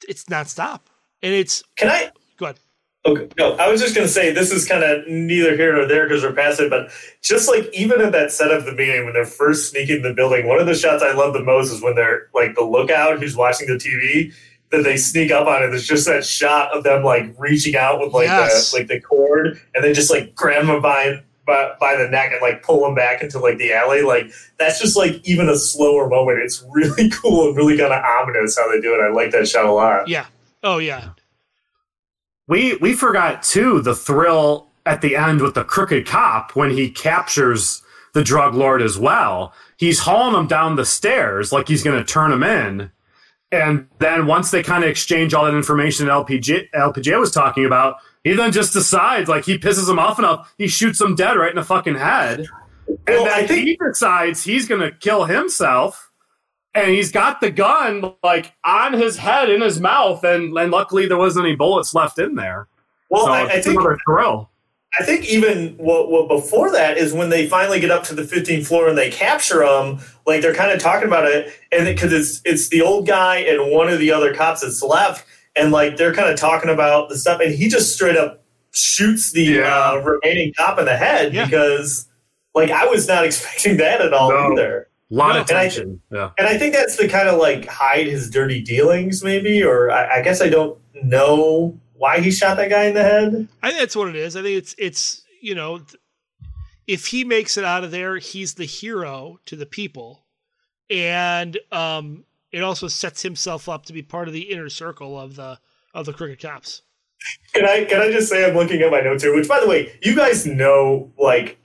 it's nonstop, and it's Can I? go ahead. Okay, no, I was just going to say this is kind of neither here nor there because we're past it, but just like even at that set of the meeting when they're first sneaking the building, one of the shots I love the most is when they're like the lookout who's watching the TV that they sneak up on it. There's just that shot of them like reaching out with like Yes. the like the cord and they just like grab him by, by by the neck and like pull him back into like the alley. Like that's just like even a slower moment. It's really cool and really kind of ominous how they do it. I like that shot a lot. Yeah. Oh yeah. We we forgot too the thrill at the end with the crooked cop when he captures the drug lord as well. He's hauling him down the stairs like he's going to turn him in. And then once they kind of exchange all that information that LPG, LPJ was talking about, he then just decides, like, he pisses him off enough, he shoots him dead right in the fucking head. And Well, then I think- he decides he's going to kill himself. And he's got the gun, like, on his head, in his mouth. And, and luckily, there wasn't any bullets left in there. Well, so I, I think another thrill. I think even what, what before that is when they finally get up to the 15th floor and they capture him. Like they're kind of talking about it, and because it's it's the old guy and one of the other cops that's left, and like they're kind of talking about the stuff, and he just straight up shoots the Yeah. uh, remaining cop in the head Yeah. because like I was not expecting that at all No. either. A lot No, of and I- tension. yeah. And I think that's to kind of like hide his dirty dealings, maybe, or I, I guess I don't know why he shot that guy in the head. I think that's what it is. I think it's it's you know, if he makes it out of there, he's the hero to the people, and um, it also sets himself up to be part of the inner circle of the of the cricket cops. Can I can I just say I'm looking at my notes here, which by the way, you guys know like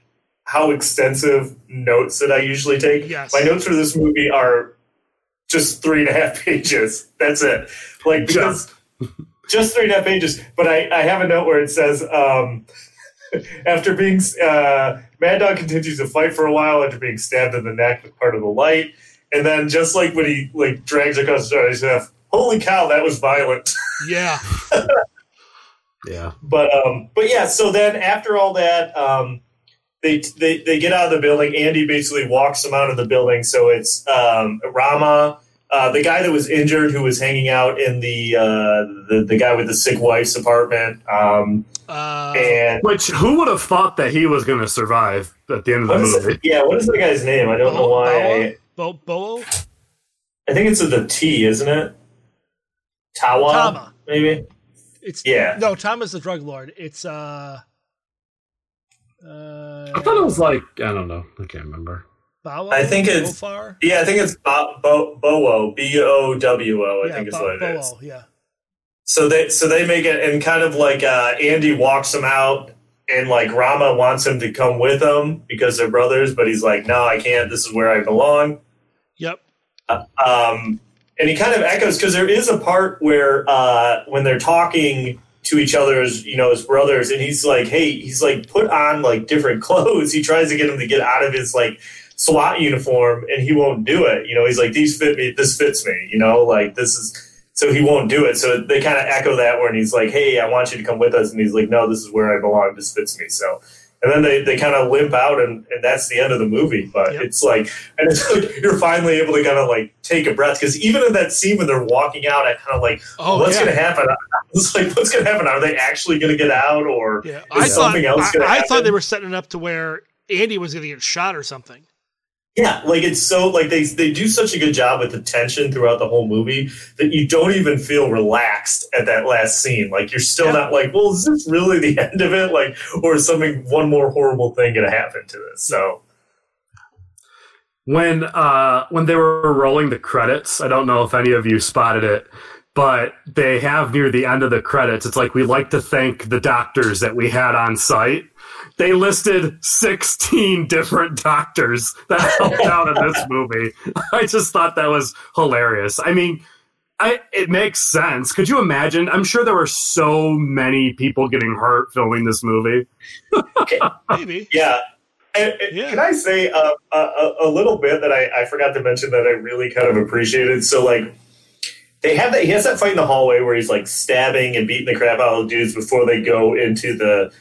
how extensive notes that I usually take. Yes. My notes for this movie are just three and a half pages. That's it. Like because just three and a half pages. But I, I have a note where it says um, after being uh, Mad Dog continues to fight for a while after being stabbed in the neck with part of the light, and then just like when he like drags across the he says, "Holy cow, that was violent." Yeah, Yeah. but um but yeah so then after all that um they, they they get out of the building andy basically walks them out of the building so it's um rama uh, the guy that was injured who was hanging out in the uh the, the guy with the sick wife's apartment um uh, and Which, who would have thought that he was going to survive at the end of the movie? it? yeah what is the guy's name i don't know why I, Bo- Bo- I think it's with the t isn't it tawa Tama. maybe It's Yeah. No, Tama's the drug lord. It's uh, uh I thought it was like, I don't know. I can't remember. Bowo? I think it's- Bofar? yeah i think it's Bo- Bo- bowo b-o-w-o i yeah, think is Bo- what it is Bowo, Yeah. So they so they make it and kind of like uh, Andy walks him out and like Rama wants him to come with him because they're brothers, but he's like, no, I can't. This is where I belong. Yep. Um, and he kind of echoes because there is a part where uh, when they're talking to each other as you know as brothers, and he's like, hey, he's like put on like different clothes. He tries to get him to get out of his like SWAT uniform, and he won't do it. You know, he's like, these fit me. This fits me. You know, like this is. So he won't do it. So they kind of echo that when he's like, "Hey, I want you to come with us," and he's like, "No, this is where I belong. This fits me." So, and then they, they kind of limp out, and, and that's the end of the movie. But Yep. it's like, and it's like you're finally able to kind of like take a breath because even in that scene when they're walking out, I kind of like, Oh, what's yeah. going to happen? It's like, what's going to happen? Are they actually going to get out, or Yeah. is I thought something else I, I thought they were setting it up to where Andy was going to get shot or something. Yeah, like it's so like they they do such a good job with the tension throughout the whole movie that you don't even feel relaxed at that last scene. Like you're still Yeah. not like, well, is this really the end of it? Like, or is something one more horrible thing going to happen to this? So when uh when they were rolling the credits i don't know if any of you spotted it but they have near the end of the credits it's like we like to thank the doctors that we had on site they listed 16 different doctors that helped out in this movie i just thought that was hilarious i mean I, it makes sense. Could you imagine? I'm sure there were so many people getting hurt filming this movie. Maybe. yeah. And, and Yeah. Can I say uh, a, a, a little bit that I, I forgot to mention that I really kind of appreciated? So like. They have that. He has that fight in the hallway where he's like stabbing and beating the crap out of the dudes before they go into the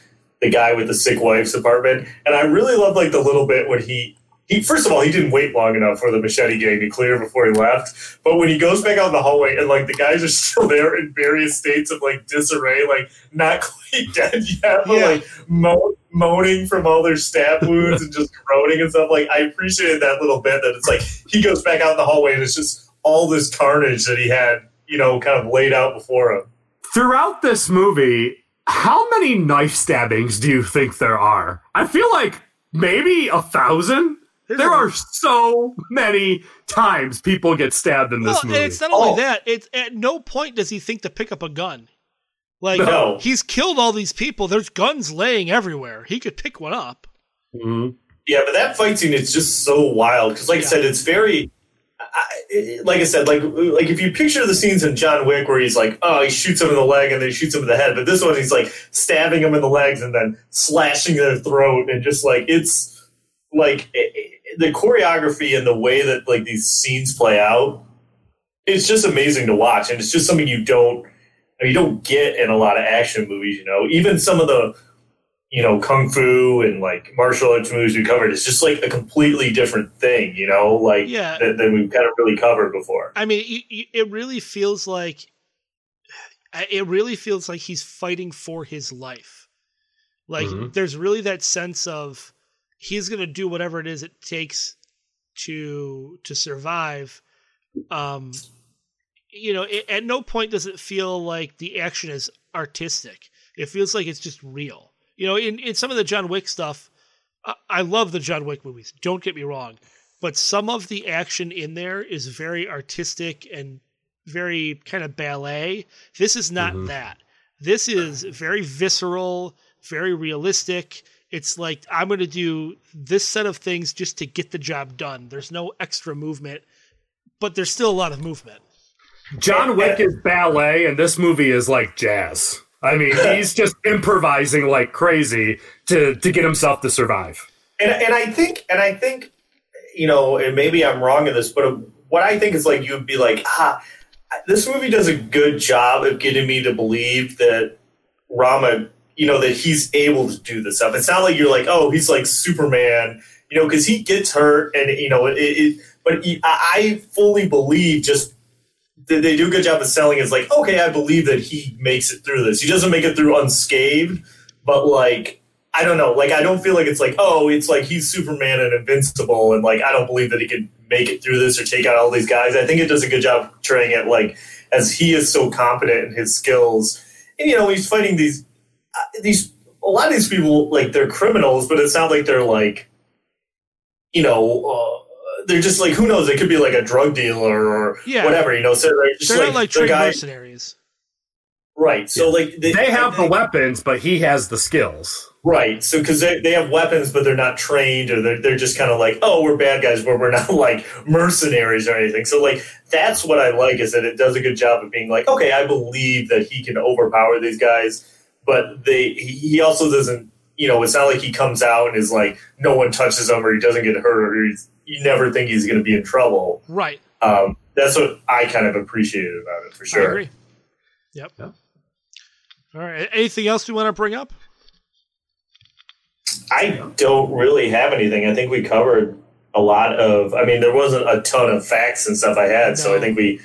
the guy with the sick wife's apartment. And I really love like the little bit when he he first of all he didn't wait long enough for the machete gang to clear before he left. But when he goes back out in the hallway and like the guys are still there in various states of like disarray, like not quite dead yet, but Yeah. like mo- moaning from all their stab wounds and just groaning and stuff. Like I appreciated that little bit that it's like he goes back out in the hallway and it's just all this carnage that he had, you know, kind of laid out before him. Throughout this movie, how many knife stabbings do you think there are? I feel like maybe a thousand. There's There a- are so many times people get stabbed in Well, this and movie. it's not only Oh. that. It's at no point does he think to pick up a gun. Like No. he's killed all these people. There's guns laying everywhere. He could pick one up. Mhm. Yeah, but that fight scene is just so wild because, like Yeah. I said, it's very. I, like I said, like like if you picture the scenes in John Wick where he's like, oh, he shoots him in the leg and then he shoots him in the head, but this one he's like stabbing him in the legs and then slashing their throat and just like it's like it, the choreography and the way that like these scenes play out, it's just amazing to watch and it's just something you don't I mean, you don't get in a lot of action movies. You know, even some of the you know, kung fu and like martial arts movies we covered is just like a completely different thing, you know, like Yeah. than, than we've kind of really covered before. I mean, you, you, it really feels like it really feels like he's fighting for his life. Like Mhm. there's really that sense of he's going to do whatever it is it takes to to survive. Um, you know, it, at no point does it feel like the action is artistic. It feels like it's just real. You know, in, in some of the John Wick stuff, I, I love the John Wick movies. Don't get me wrong, but some of the action in there is very artistic and very kind of ballet. This is not Mhm. that. This is very visceral, very realistic. It's like I'm going to do this set of things just to get the job done. There's no extra movement, but there's still a lot of movement. John Wick is ballet, and this movie is like jazz. I mean, he's just improvising like crazy to to get himself to survive. And and I think and I think you know, and maybe I'm wrong in this, but what I think is like you'd be like, ah, this movie does a good job of getting me to believe that Rama, you know, that he's able to do this stuff. It's not like you're like, oh, he's like Superman, you know, because he gets hurt and you know, it. it but I fully believe just they do a good job of selling is like, okay, I believe that he makes it through this. He doesn't make it through unscathed, but like I don't know. Like I don't feel like it's like oh, it's like he's Superman and invincible, and like I don't believe that he can make it through this or take out all these guys. I think it does a good job portraying it like as he is so competent in his skills, and you know he's fighting these uh, these a lot of these people like they're criminals, but it's not like they're like you know. Uh, they're just like who knows? It could be like a drug dealer or Yeah. whatever, you know. So they're just They're like, not like the guy, mercenaries. right? So like They have the weapons, but he has the skills. Right. So, because they, they have weapons, but they're not trained, or they're, they're just kind of like, oh, we're bad guys, but we're not like mercenaries or anything. So, like, that's what I like is that it does a good job of being like, okay, I believe that he can overpower these guys, but they he he also doesn't, you know, it's not like he comes out and is like, no one touches him or he doesn't get hurt or he's, you never think he's going to be in trouble. Right. Um, that's what I kind of appreciated about it for I sure. agree. Yep. All right. Anything else we want to bring up? I don't really have anything. I think we covered a lot of. I mean, there wasn't a ton of facts and stuff I had, so I think we,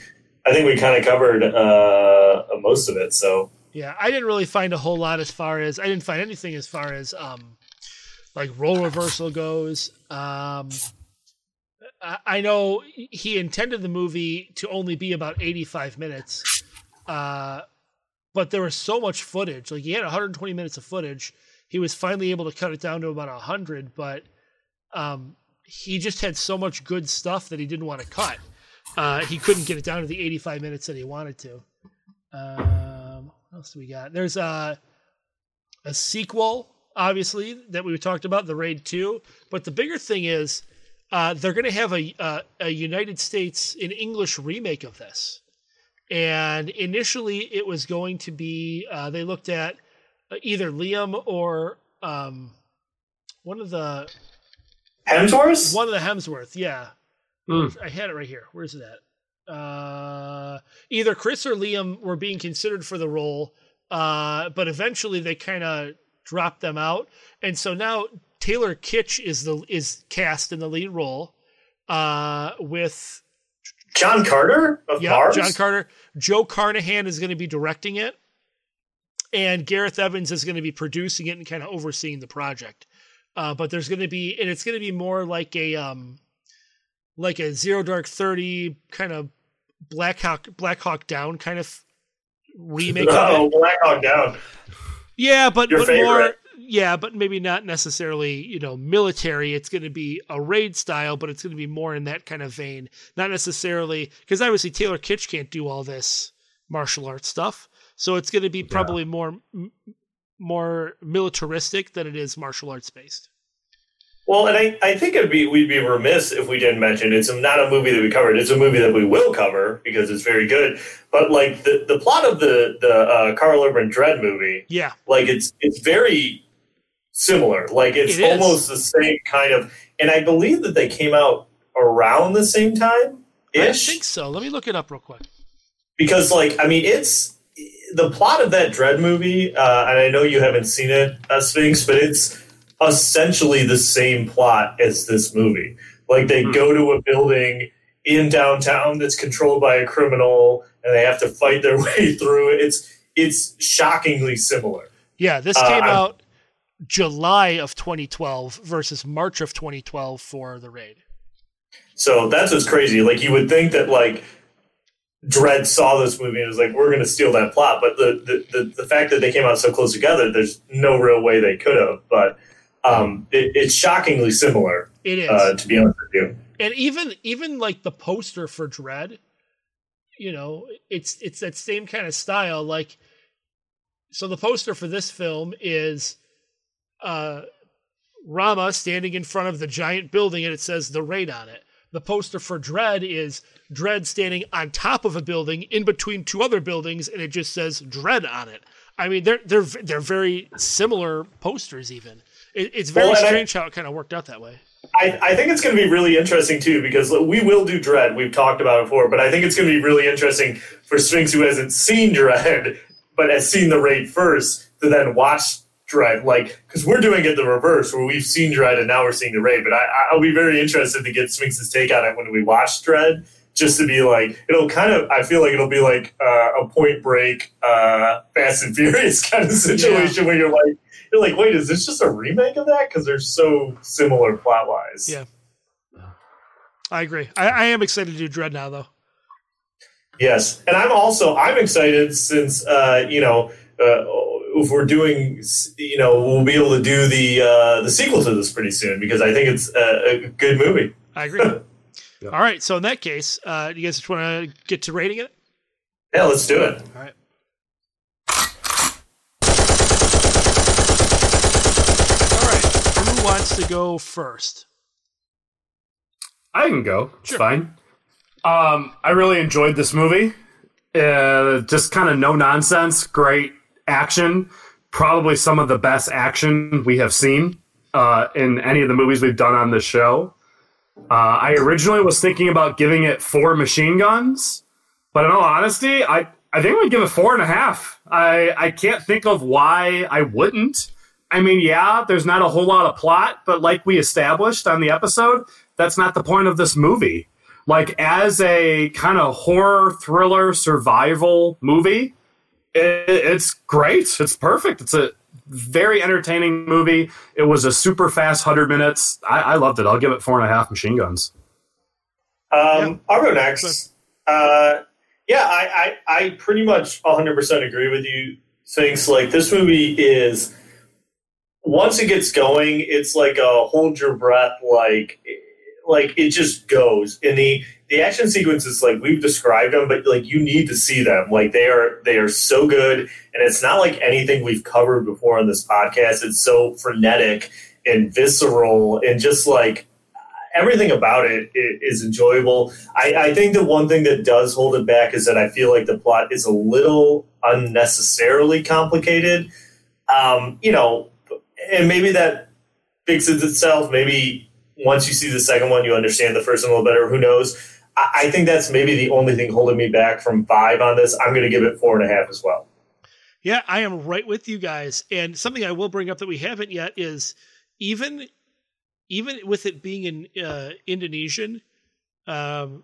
I think we kind of covered uh, most of it. So Yeah, I didn't really find a whole lot as far as I didn't find anything as far as um like role reversal goes. Um I, know he intended the movie to only be about 85 minutes. Uh but there was so much footage. Like he had 120 minutes of footage. He was finally able to cut it down to about 100, but um he just had so much good stuff that he didn't want to cut. Uh, he couldn't get it down to the 85 minutes that he wanted to. What else do we got? There's a a sequel, obviously, that we talked about, the Raid Two. But the bigger thing is, uh, they're going to have a, a a United States in English remake of this. And initially, it was going to be uh, they looked at uh, either Liam or um, one of the Hemsworth, one of the Hemsworth, yeah. Hmm. I had it right here. Where's it at? Uh, either Chris or Liam were being considered for the role, uh, but eventually they kind of dropped them out. And so now Taylor Kitsch is the is cast in the lead role, uh, with John Carter of yeah, Mars? John Carter. Joe Carnahan is going to be directing it, and Gareth Evans is going to be producing it and kind of overseeing the project. Uh, but there's going to be, and it's going to be more like a um, like a Zero Dark Thirty kind of Black Hawk Black Hawk Down kind of remake. Oh. Black Hawk Down. Yeah, but, Your but more. Yeah, but maybe not necessarily, you know, military. It's going to be a raid style, but it's going to be more in that kind of vein. Not necessarily because obviously Taylor Kitsch can't do all this martial arts stuff, so it's going to be probably more more militaristic than it is martial arts based. Well, and I, I think it'd be we'd be remiss if we didn't mention it's not a movie that we covered. It's a movie that we will cover because it's very good. But like the, the plot of the the uh, Karl Urban Dredd movie, Yeah, like it's it's very similar. Like it's It almost the same kind of. And I believe that they came out around the same time I think so. Let me look it up real quick. because like I mean it's the plot of that Dredd movie, uh, and I know you haven't seen it, uh, Sphinx, but it's essentially the same plot as this movie. Like they go to a building in downtown that's controlled by a criminal, and they have to fight their way through it. It's it's shockingly similar. Yeah, this Uh, came I'm- out July of 2012 versus March of 2012 for the raid. So that's what's crazy. Like you would think that like Dredd saw this movie and was like, "We're going to steal that plot," but the, the the the fact that they came out so close together, there's no real way they could have. But um, it, it's shockingly similar, It is. uh, to be honest with you. and even even like the poster for Dredd you know it's it's that same kind of style like so the poster for this film is uh rama standing in front of the giant building and it says the raid on it the poster for Dredd is Dredd standing on top of a building in between two other buildings and it just says Dredd on it i mean they're they're they're very similar posters even it, it's very Well, and I- strange how it kind of worked out that way I, I think it's going to be really interesting too because we will do Dredd. We've talked about it before, but I think it's going to be really interesting for Sphinx who hasn't seen Dredd but has seen the raid first to then watch Dredd. Like because we're doing it the reverse where we've seen Dredd and now we're seeing the raid. But I, I'll be very interested to get Sphinx's take on it when we watch Dredd. Just to be like, it'll kind of. I feel like it'll be like uh, a Point Break, uh, Fast and Furious kind of situation where you're like, you're like, wait, is this just a remake of that? Because they're so similar plot wise. Yeah. I agree. I, I am excited to do Dredd now, though. Yes, and I'm also I'm excited since uh, you know uh, if we're doing you know we'll be able to do the uh, the sequel to this pretty soon because I think it's a, a good movie. I agree. All right. So in that case, uh, you guys just want to get to rating it? Yeah, let's do it. All right. All right. Who wants to go first? I can go. It's fine. Um, I really enjoyed this movie. Uh, just kind of no nonsense, great action. Probably some of the best action we have seen uh, in any of the movies we've done on this show. Uh, I originally was thinking about giving it four machine guns, but in all honesty, I I think I would give it four and a half. I I can't think of why I wouldn't. I mean, yeah, there's not a whole lot of plot, but like we established on the episode, that's not the point of this movie. Like, as a kind of horror thriller survival movie, it, it's great. It's perfect. It's a very entertaining movie. It was a super fast 100 minutes. I, I loved it. I'll give it four and a half machine guns. Um, I'll go next. Uh, yeah, I, I, I pretty much 100% agree with you. Things like this movie is, once it gets going, it's like a hold your breath, like, like it just goes. And the, the action sequences, like we've described them, but like you need to see them. Like they are, they are so good. And it's not like anything we've covered before on this podcast. It's so frenetic and visceral and just like everything about it i- enjoyable. I, I think the one thing that does hold it back is that I feel like the plot is a little unnecessarily complicated. Um, you know, and maybe that fixes itself. Maybe once you see the second one, you understand the first one a little better. Who knows? I, I think that's maybe the only thing holding me back from five on this. I'm going to give it four and a half as well. Yeah, I am right with you guys. And something I will bring up that we haven't yet is even even with it being in uh, Indonesian, um,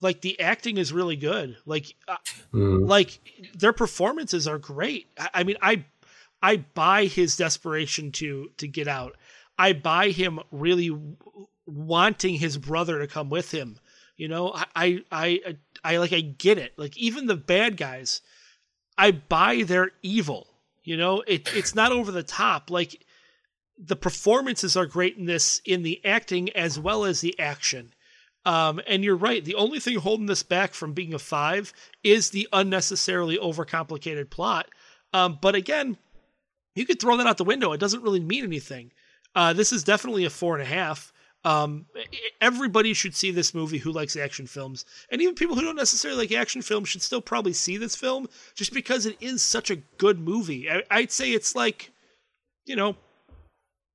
like the acting is really good. Like, uh, Mm. like their performances are great. I, I mean, I I buy his desperation to to get out. I buy him really wanting his brother to come with him. You know, I I I, I like I get it. Like even the bad guys, I buy their evil. You know, it it's not over the top. Like the performances are great in this in the acting as well as the action. Um, and you're right. The only thing holding this back from being a five is the unnecessarily overcomplicated plot. Um, but again, you could throw that out the window. It doesn't really mean anything. Uh, this is definitely a four and a half. Um, everybody should see this movie who likes action films, and even people who don't necessarily like action films should still probably see this film just because it is such a good movie. I, I'd say it's like, you know,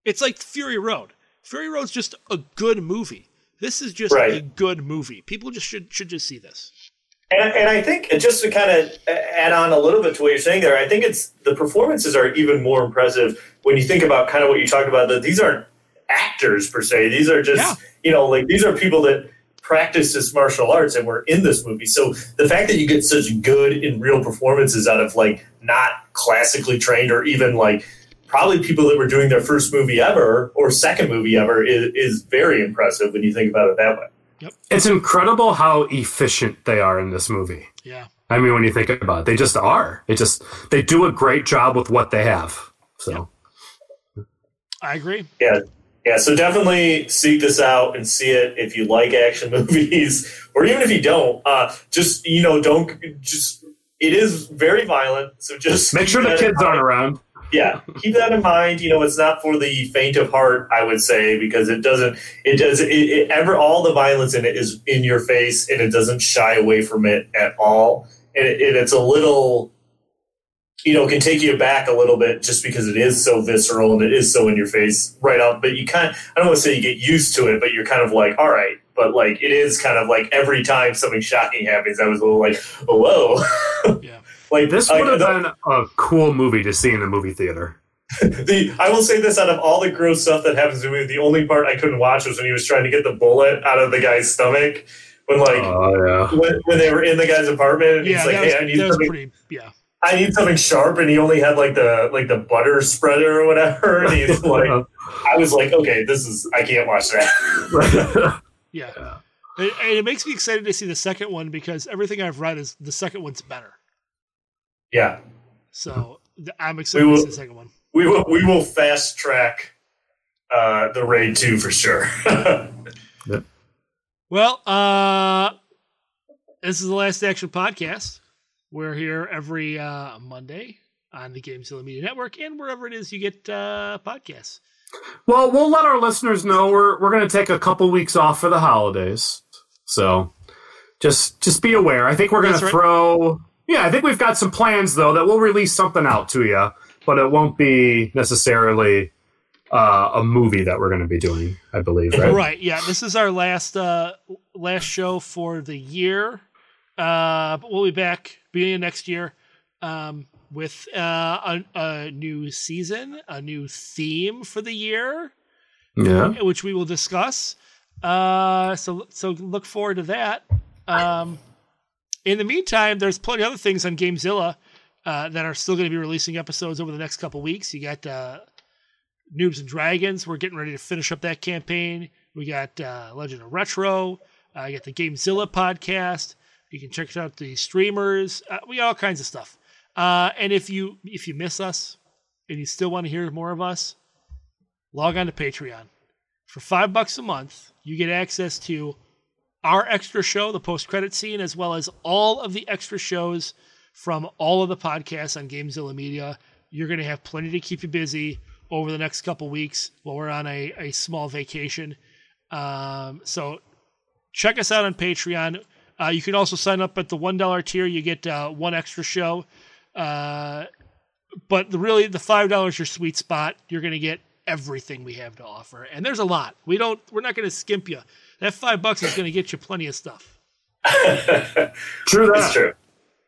it's like Fury Road. Fury Road's just a good movie. This is just Right. a good movie. People just should should just see this. And, and I think just to kind of add on a little bit to what you're saying there, I think it's the performances are even more impressive when you think about kind of what you talked about. That these aren't actors per se; these are just Yeah. you know like these are people that practice this martial arts and were in this movie. So the fact that you get such good and real performances out of like not classically trained or even like probably people that were doing their first movie ever or second movie ever is, is very impressive when you think about it that way. It's incredible how efficient they are in this movie. Yeah. I mean, when you think about it, they just are. They just they do a great job with what they have. So I agree. Yeah. Yeah, so definitely seek this out and see it if you like action movies, or even if you don't. Uh, just you know, don't just. It is very violent, so just make sure the kids aren't around. Yeah, keep that in mind. You know, it's not for the faint of heart. I would say because it doesn't. It does. It, it ever all the violence in it is in your face, and it doesn't shy away from it at all. And, it, it's a little you know, can take you back a little bit just because it is so visceral and it is so in your face right off. But you kind of, I don't want to say you get used to it, but you're kind of like, all right. But like, it is kind of like every time something shocking happens, I was a little like, oh, whoa. Yeah. Like This would have the- been a cool movie to see in a movie theater. the I will say this out of all the gross stuff that happens to me, the only part I couldn't watch was when he was trying to get the bullet out of the guy's stomach. When like Oh yeah. when, when they were in the guy's apartment, and Yeah, he's like, was, "Hey, I need something. pretty. Yeah. I need something sharp," and he only had like the like the butter spreader or whatever. And he's like, I was like, "Okay, this is I can't watch that." Yeah. And, and it makes me excited to see the second one because everything I've read is the second one's better. Yeah, So I'm excited We to see the second one. we will we will fast track uh, the raid two for sure. yep. Well, uh, this is the Last Action Podcast. We're here every uh, Monday on the Gamezilla Media Network and wherever it is you get uh, podcasts. Well, we'll let our listeners know we're we're going to take a couple weeks off for the holidays. So just just be aware. I think we're going That's to right. throw Yeah, I think we've got some plans though that we'll release something out to you, but it won't be necessarily uh, a movie that we're going to be doing, I believe, right? Right. Yeah. This is our last uh, last show for the year. Uh, but we'll be back beginning of next year um, with uh, a, a new season, a new theme for the year, Yeah. which we will discuss. Uh, so so look forward to that. Um, in the meantime, there's plenty of other things on Gamezilla uh, that are still going to be releasing episodes over the next couple weeks. You got uh, Noobs and Dragons. We're getting ready to finish up that campaign. We got uh, Legend of Retro. Uh, you got the Gamezilla podcast. You can check out the streamers. Uh, we got all kinds of stuff. Uh, and if you if you miss us and you still want to hear more of us, log on to Patreon. For five bucks a month, you get access to our extra show, the post credit scene, as well as all of the extra shows from all of the podcasts on Gamezilla Media. You're going to have plenty to keep you busy over the next couple weeks while we're on a, a small vacation. Um, so check us out on Patreon. Uh, you can also sign up at the one dollar tier. You get uh, one extra show. Uh, but the really the five dollars your sweet spot. You're going to get everything we have to offer, and there's a lot. We don't. We're not going to skimp you. That five bucks is going to get you plenty of stuff. True that. It's true.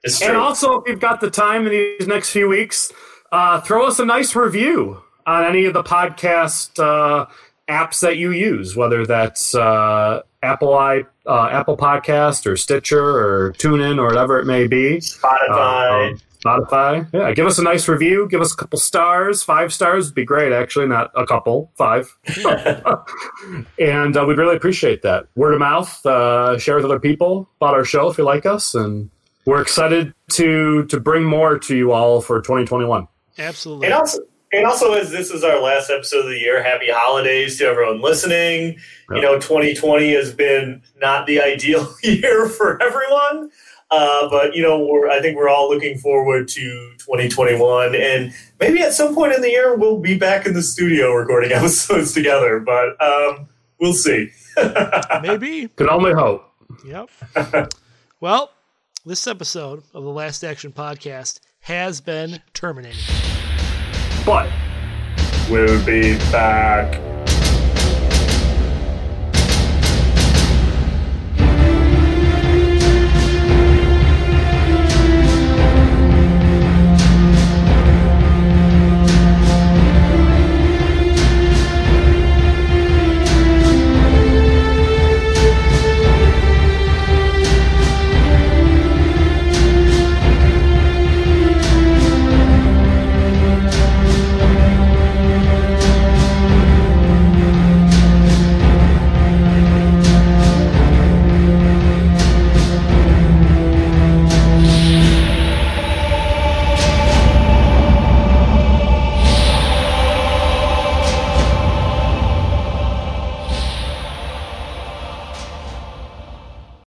It's And true. also, if you've got the time in these next few weeks, uh, throw us a nice review on any of the podcast uh, apps that you use, whether that's uh, Apple i uh, Apple Podcast or Stitcher or TuneIn or whatever it may be. Spotify. Uh, Spotify. Yeah, give us a nice review. Give us a couple stars. Five stars would be great, actually, not a couple, five. and uh, we'd really appreciate that. Word of mouth, uh, share with other people about our show if you like us. And we're excited to to bring more to you all for 2021. Absolutely. And also, and also, as this is our last episode of the year, happy holidays to everyone listening. You know, 2020 has been not the ideal year for everyone. Uh, but you know, we're, I think we're all looking forward to 2021, and maybe at some point in the year we'll be back in the studio recording episodes together. But um, we'll see. maybe. Can only hope. Yep. well, this episode of the Last Action Podcast has been terminated. But we'll be back.